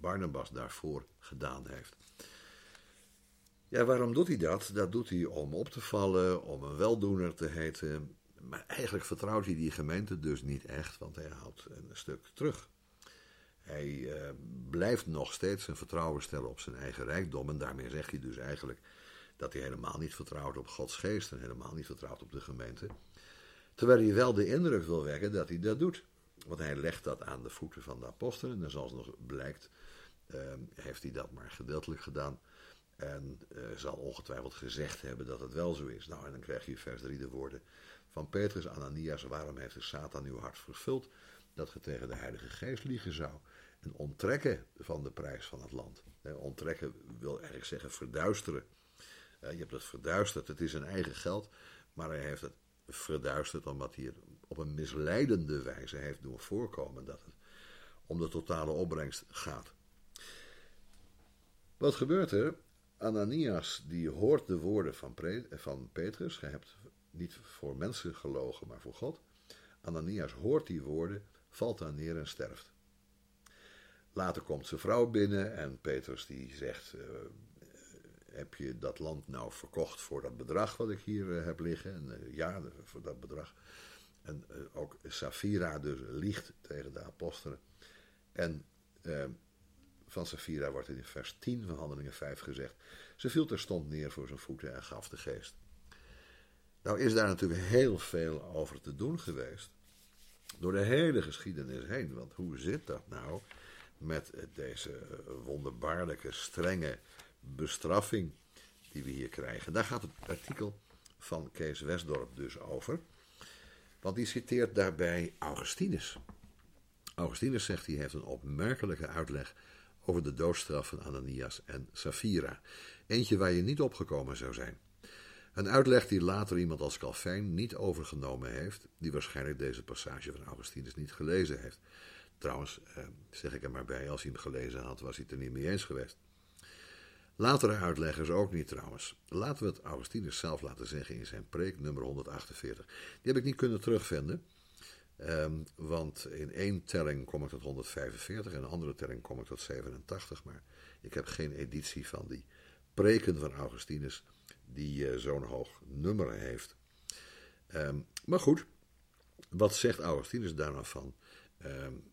Barnabas daarvoor gedaan heeft. Ja, waarom doet hij dat? Dat doet hij om op te vallen, om een weldoener te heten. Maar eigenlijk vertrouwt hij die gemeente dus niet echt, want hij houdt een stuk terug. Hij uh, blijft nog steeds zijn vertrouwen stellen op zijn eigen rijkdom. En daarmee zeg je dus eigenlijk dat hij helemaal niet vertrouwt op Gods geest en helemaal niet vertrouwt op de gemeente. Terwijl hij wel de indruk wil wekken dat hij dat doet. Want hij legt dat aan de voeten van de apostelen. En zoals nog blijkt, ehm, heeft hij dat maar gedeeltelijk gedaan. En eh, zal ongetwijfeld gezegd hebben dat het wel zo is. Nou, en dan krijg je vers 3 de woorden van Petrus, Ananias, waarom heeft de Satan uw hart vervuld? Dat je tegen de Heilige Geest liegen zou. En onttrekken van de prijs van het land. onttrekken wil eigenlijk zeggen verduisteren. je hebt het verduisterd, het is zijn eigen geld, maar hij heeft het verduisterd omdat hij het op een misleidende wijze heeft doen voorkomen dat het om de totale opbrengst gaat. Wat gebeurt er? Ananias die hoort de woorden van, van Petrus. Je hebt niet voor mensen gelogen, maar voor God. Ananias hoort die woorden, valt daar neer en sterft. Later komt zijn vrouw binnen en Petrus die zegt: uh, Heb je dat land nou verkocht voor dat bedrag wat ik hier uh, heb liggen? En, uh, ja, voor dat bedrag. En ook Safira dus liegt tegen de apostelen. En van Safira wordt in vers 10 van Handelingen 5 gezegd: Ze viel terstond neer voor zijn voeten en gaf de geest. Nou is daar natuurlijk heel veel over te doen geweest. Door de hele geschiedenis heen. Want hoe zit dat nou met deze wonderbaarlijke, strenge bestraffing die we hier krijgen? Daar gaat het artikel van Kees Westdorp dus over. Want die citeert daarbij Augustinus. Augustinus zegt hij heeft een opmerkelijke uitleg over de doodstraf van Ananias en Safira. Eentje waar je niet opgekomen zou zijn. Een uitleg die later iemand als Calvijn niet overgenomen heeft, die waarschijnlijk deze passage van Augustinus niet gelezen heeft. Trouwens, eh, zeg ik er maar bij, als hij hem gelezen had, was hij het er niet mee eens geweest. Latere uitleggers ook niet trouwens. Laten we het Augustinus zelf laten zeggen in zijn preek nummer 148. Die heb ik niet kunnen terugvinden. Um, want in één telling kom ik tot 145 en in een andere telling kom ik tot 87. Maar ik heb geen editie van die preken van Augustinus die uh, zo'n hoog nummer heeft. Um, maar goed, wat zegt Augustinus daar nou van? Um,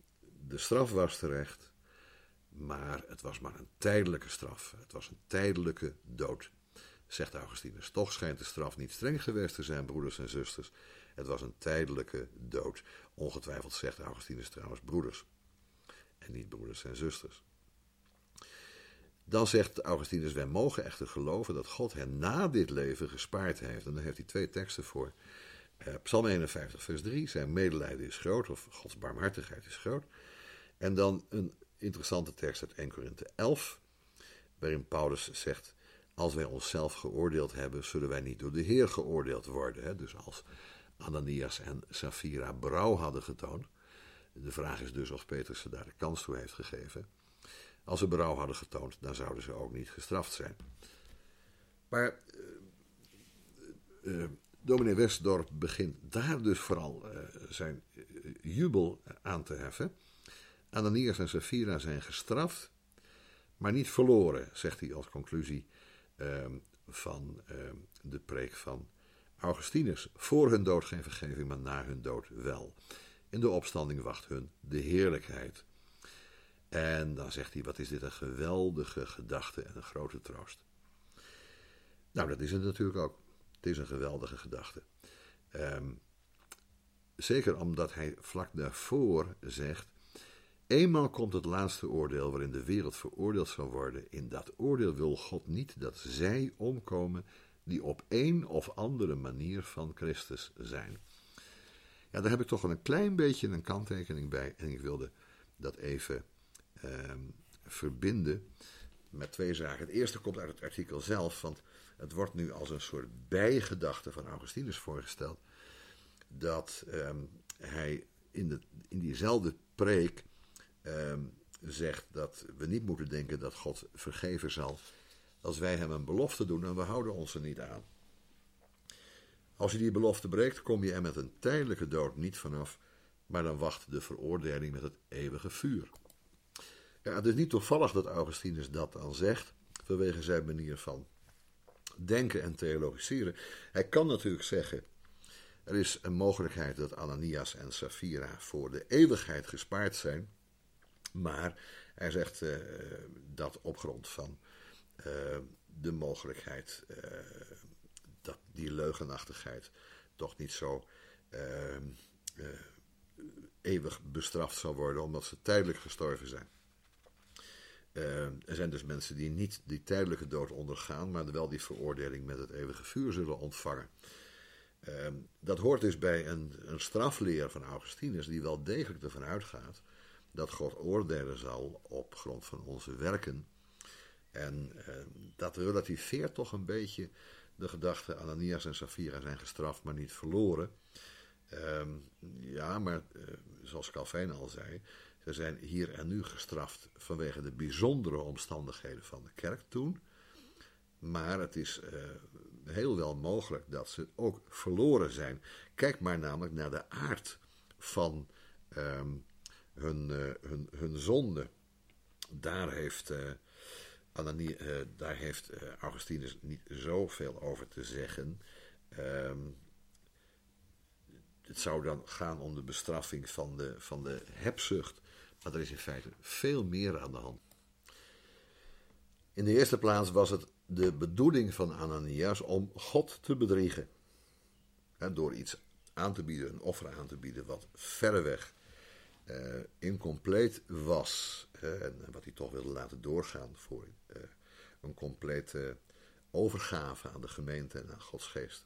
de straf was terecht, maar het was maar een tijdelijke straf. Het was een tijdelijke dood, zegt Augustinus. Toch schijnt de straf niet streng geweest te zijn, broeders en zusters. Het was een tijdelijke dood. Ongetwijfeld zegt Augustinus trouwens broeders. En niet broeders en zusters. Dan zegt Augustinus, wij mogen echter geloven dat God hen na dit leven gespaard heeft. En daar heeft hij twee teksten voor. Uh, Psalm 51, vers 3, zijn medelijden is groot, of Gods barmhartigheid is groot. En dan een interessante tekst uit 1 Korinthe 11, waarin Paulus zegt, als wij onszelf geoordeeld hebben, zullen wij niet door de Heer geoordeeld worden. Dus als Ananias en Safira brouw hadden getoond. De vraag is dus of Petrus ze daar de kans toe heeft gegeven. Als ze berouw hadden getoond, dan zouden ze ook niet gestraft zijn. Maar uh, dominee Westdorp begint daar dus vooral uh, zijn jubel aan te heffen. Ananias en Safira zijn gestraft, maar niet verloren, zegt hij als conclusie ehm, van ehm, de preek van Augustinus, voor hun dood geen vergeving, maar na hun dood wel. In de opstanding wacht hun de heerlijkheid. En dan zegt hij: Wat is dit een geweldige gedachte en een grote troost. Nou, dat is het natuurlijk ook. Het is een geweldige gedachte. Um, zeker omdat hij vlak daarvoor zegt: Eenmaal komt het laatste oordeel waarin de wereld veroordeeld zal worden. In dat oordeel wil God niet dat zij omkomen die op een of andere manier van Christus zijn. Ja, daar heb ik toch een klein beetje een kanttekening bij. En ik wilde dat even ehm, verbinden met twee zaken. Het eerste komt uit het artikel zelf, want het wordt nu als een soort bijgedachte van Augustinus voorgesteld. Dat ehm, hij in, in diezelfde preek ehm, zegt dat we niet moeten denken dat God vergeven zal als wij hem een belofte doen en we houden ons er niet aan. Als je die belofte breekt, kom je er met een tijdelijke dood niet vanaf, maar dan wacht de veroordeling met het eeuwige vuur. Ja, het is niet toevallig dat Augustinus dat dan zegt, vanwege zijn manier van denken en theologiseren. Hij kan natuurlijk zeggen, er is een mogelijkheid dat Ananias en Safira voor de eeuwigheid gespaard zijn, maar hij zegt uh, dat op grond van uh, de mogelijkheid uh, dat die leugenachtigheid toch niet zo eeuwig bestraft zal worden omdat ze tijdelijk gestorven zijn. Eh, er zijn dus mensen die niet die tijdelijke dood ondergaan, maar wel die veroordeling met het eeuwige vuur zullen ontvangen. Eh, dat hoort dus bij een, een strafleer van Augustinus, die wel degelijk ervan uitgaat dat God oordelen zal op grond van onze werken. En uh, dat relativeert toch een beetje de gedachte: Ananias en Safira zijn gestraft, maar niet verloren. Ehm, ja, maar zoals Calvijn al zei, ze zijn hier en nu gestraft vanwege de bijzondere omstandigheden van de kerk toen. Maar het is uh, heel wel mogelijk dat ze ook verloren zijn. Kijk maar namelijk naar de aard van um, hun, uh, hun, hun zonde. Daar heeft, uh, Ananie, daar heeft Augustinus niet zoveel over te zeggen. Um, het zou dan gaan om de bestraffing van de, van de hebzucht. Maar er is in feite veel meer aan de hand. In de eerste plaats was het de bedoeling van Ananias om God te bedriegen. door iets aan te bieden, een offer aan te bieden, wat verreweg incompleet was. en wat hij toch wilde laten doorgaan voor uh, een complete overgave aan de gemeente en aan Gods geest.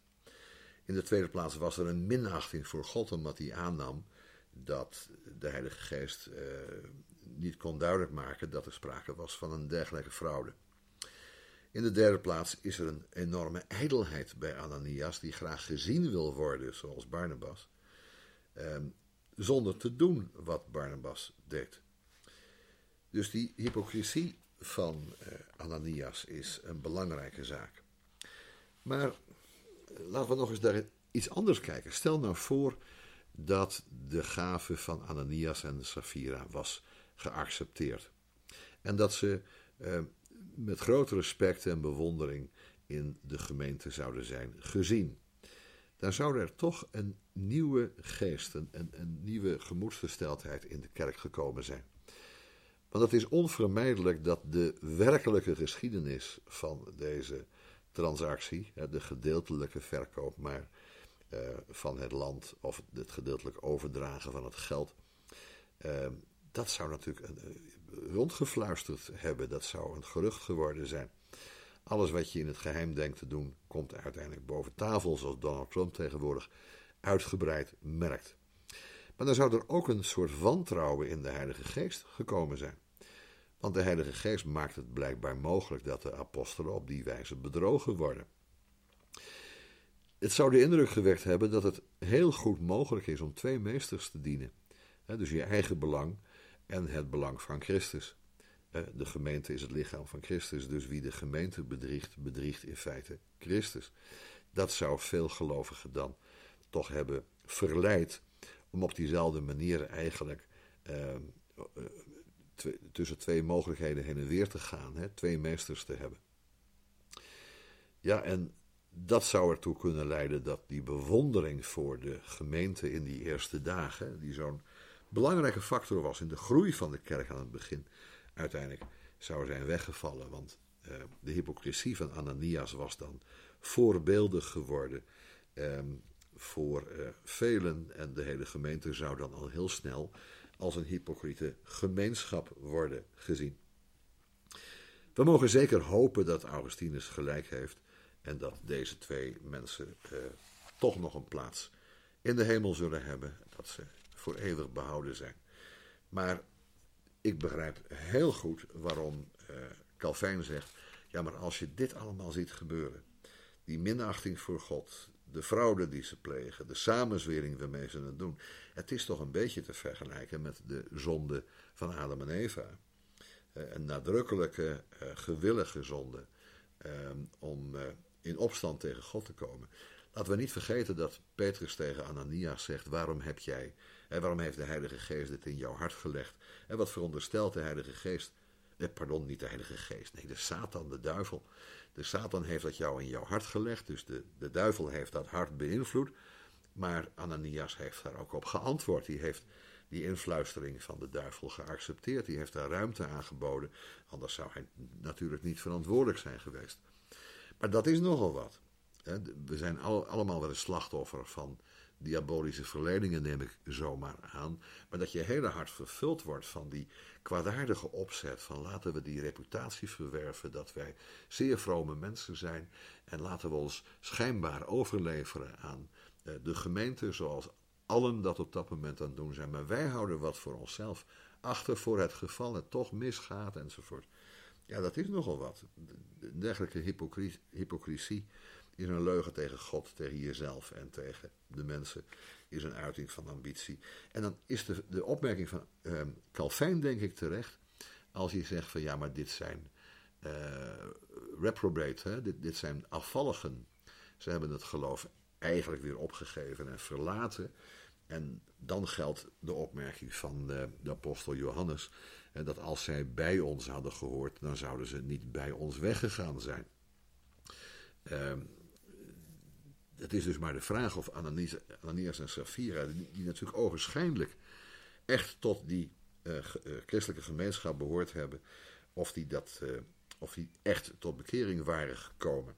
In de tweede plaats was er een minachting voor God, omdat hij aannam dat de Heilige Geest uh, niet kon duidelijk maken dat er sprake was van een dergelijke fraude. In de derde plaats is er een enorme ijdelheid bij Ananias, die graag gezien wil worden, zoals Barnabas, eh, zonder te doen wat Barnabas deed. Dus die hypocrisie van uh, Ananias is een belangrijke zaak. Maar laten we nog eens daar iets anders kijken. Stel nou voor dat de gave van Ananias en Safira was geaccepteerd. En dat ze eh, met grote respect en bewondering in de gemeente zouden zijn gezien. Dan zou er toch een nieuwe geest, een, een nieuwe gemoedsgesteldheid in de kerk gekomen zijn. Want het is onvermijdelijk dat de werkelijke geschiedenis van deze transactie, de gedeeltelijke verkoop, maar uh, van het land of het gedeeltelijk overdragen van het geld. Uh, dat zou natuurlijk uh, rondgefluisterd hebben, dat zou een gerucht geworden zijn. Alles wat je in het geheim denkt te doen, komt uiteindelijk boven tafel, zoals Donald Trump tegenwoordig uitgebreid merkt. Maar dan zou er ook een soort wantrouwen in de Heilige Geest gekomen zijn. Want de Heilige Geest maakt het blijkbaar mogelijk dat de apostelen op die wijze bedrogen worden. Het zou de indruk gewekt hebben dat het heel goed mogelijk is om twee meesters te dienen. Dus je eigen belang en het belang van Christus. De gemeente is het lichaam van Christus, dus wie de gemeente bedriegt, bedriegt in feite Christus. Dat zou veel gelovigen dan toch hebben verleid om op diezelfde manier eigenlijk eh, tussen twee mogelijkheden heen en weer te gaan, hè, twee meesters te hebben. Ja, en dat zou ertoe kunnen leiden dat die bewondering voor de gemeente in die eerste dagen, die zo'n belangrijke factor was in de groei van de kerk aan het begin, uiteindelijk zou zijn weggevallen. Want uh, de hypocrisie van Ananias was dan voorbeeldig geworden uh, voor uh, velen. En de hele gemeente zou dan al heel snel als een hypocriete gemeenschap worden gezien. We mogen zeker hopen dat Augustinus gelijk heeft en dat deze twee mensen eh, toch nog een plaats in de hemel zullen hebben, dat ze voor eeuwig behouden zijn. Maar ik begrijp heel goed waarom uh, Calvijn zegt: ja, maar als je dit allemaal ziet gebeuren, die minachting voor God, de fraude die ze plegen, de samenzwering waarmee ze het doen. Het is toch een beetje te vergelijken met de zonde van Adam en Eva. Eh, een nadrukkelijke, uh, gewillige zonde ehm, om eh, in opstand tegen God te komen. Laten we niet vergeten dat Petrus tegen Ananias zegt: Waarom heb jij, en waarom heeft de Heilige Geest dit in jouw hart gelegd? En wat veronderstelt de Heilige Geest? Eh, pardon, niet de Heilige Geest, nee, de Satan, de duivel. De Satan heeft dat jou in jouw hart gelegd, dus de, de duivel heeft dat hart beïnvloed. Maar Ananias heeft daar ook op geantwoord. Die heeft die influistering van de duivel geaccepteerd. Die heeft daar ruimte aangeboden. Anders zou hij natuurlijk niet verantwoordelijk zijn geweest. Maar dat is nogal wat. We zijn allemaal wel een slachtoffer van diabolische verleidingen, neem ik zomaar aan. Maar dat je hele hart vervuld wordt van die kwaadaardige opzet. Van laten we die reputatie verwerven dat wij zeer vrome mensen zijn. En laten we ons schijnbaar overleveren aan eh, de gemeente zoals allen dat op dat moment aan het doen zijn. Maar wij houden wat voor onszelf achter voor het geval het toch misgaat enzovoort. Ja, dat is nogal wat. Dergelijke hypocrisie is een leugen tegen God, tegen jezelf en tegen de mensen. Is een uiting van ambitie. En dan is de, de opmerking van uh, Calvijn, denk ik, terecht. Als hij zegt van ja, maar dit zijn uh, reprobate, hè? Dit, dit zijn afvalligen. Ze hebben het geloof eigenlijk weer opgegeven en verlaten. En dan geldt de opmerking van de, de apostel Johannes, dat als zij bij ons hadden gehoord, dan zouden ze niet bij ons weggegaan zijn. Uh, het is dus maar de vraag of Ananias, en Safira, die, natuurlijk ogenschijnlijk echt tot die uh, christelijke gemeenschap behoord hebben, of die, dat, uh, of die echt tot bekering waren gekomen.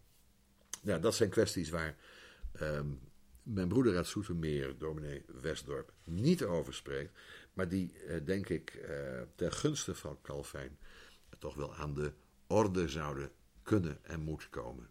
Ja, dat zijn kwesties waar um, mijn broeder uit Soetermeer, dominee Westdorp, niet over spreekt, maar die, denk ik, ten gunste van Calvijn toch wel aan de orde zouden kunnen en moeten komen.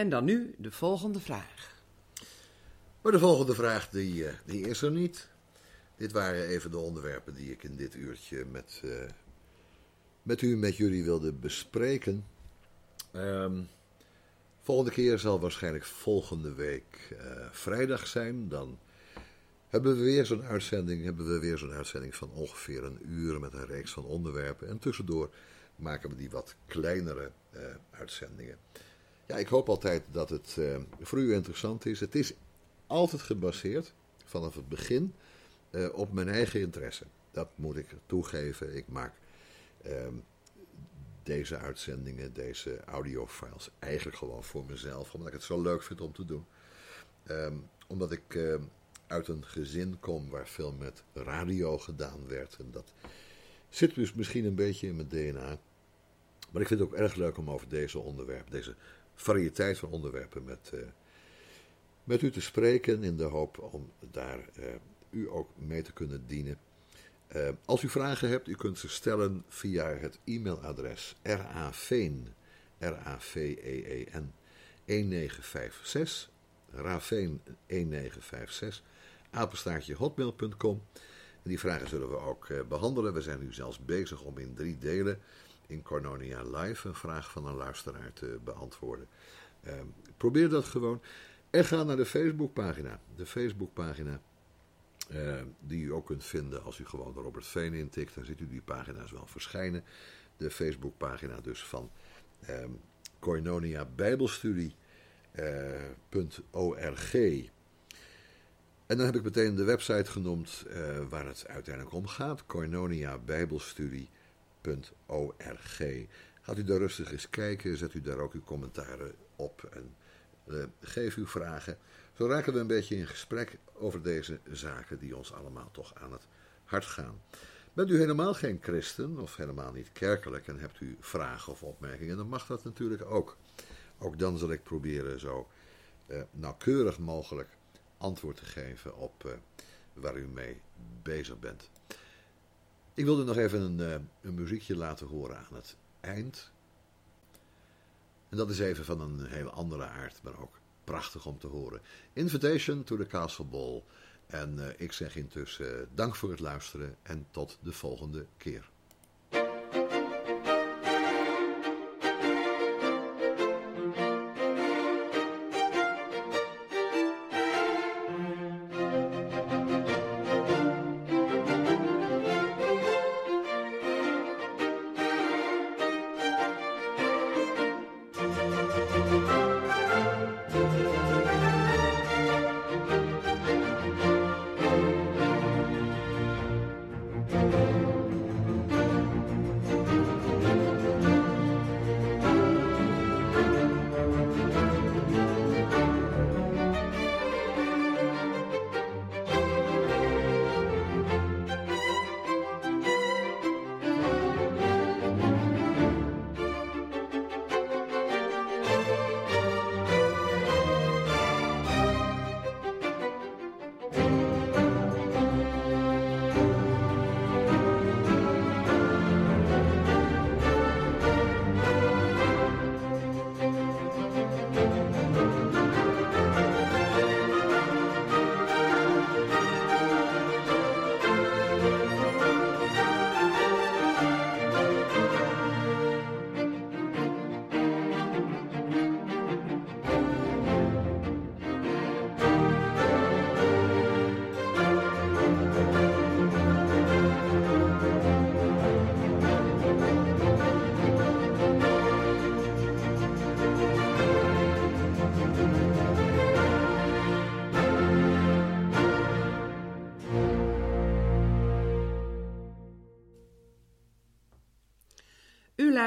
En dan nu de volgende vraag. Maar de volgende vraag, die, eh, die is er niet. Dit waren even de onderwerpen die ik in dit uurtje met, uh, met u, met jullie wilde bespreken. Um, volgende keer zal waarschijnlijk volgende week uh, vrijdag zijn. Dan hebben we weer zo'n uitzending, hebben we weer zo'n uitzending van ongeveer een uur met een reeks van onderwerpen. En tussendoor maken we die wat kleinere eh, uitzendingen. Ja, ik hoop altijd dat het eh, voor u interessant is. Het is altijd gebaseerd vanaf het begin eh, op mijn eigen interesse. Dat moet ik toegeven. Ik maak ehm, deze uitzendingen, deze audiofiles eigenlijk gewoon voor mezelf. Omdat ik het zo leuk vind om te doen. Ehm, omdat ik ehm, uit een gezin kom waar veel met radio gedaan werd. En dat zit dus misschien een beetje in mijn DNA. Maar ik vind het ook erg leuk om over deze onderwerpen, deze variëteit van onderwerpen met, eh, met u te spreken. In de hoop om daar eh, u ook mee te kunnen dienen. Uh, als u vragen hebt, u kunt ze stellen via het e-mailadres raveen, R-A-V-E-E-N, 1956, raveen 1956, apenstaartje hotmail.com. Die vragen zullen we ook behandelen. We zijn nu zelfs bezig om in drie delen in Cornonia Live een vraag van een luisteraar te beantwoorden. Uh, probeer dat gewoon. En ga naar de Facebookpagina. De Facebookpagina uh, die u ook kunt vinden als u gewoon Robert Veen intikt. Dan ziet u die pagina's wel verschijnen. De Facebookpagina dus van uh, Koinonia Bijbelstudie.org. En dan heb ik meteen de website genoemd uh, waar het uiteindelijk om gaat. Gaat u daar rustig eens kijken. Zet u daar ook uw commentaren op. En uh, geef uw vragen. Zo raken we een beetje in gesprek over deze zaken die ons allemaal toch aan het hart gaan. Bent u helemaal geen christen of helemaal niet kerkelijk en hebt u vragen of opmerkingen, dan mag dat natuurlijk ook. Ook dan zal ik proberen zo uh, nauwkeurig mogelijk antwoord te geven op uh, waar u mee bezig bent. Ik wilde nog even een, uh, een muziekje laten horen aan het eind. En dat is even van een hele andere aard, maar ook prachtig om te horen. Invitation to the Castle Ball. En uh, ik zeg intussen uh, dank voor het luisteren en tot de volgende keer.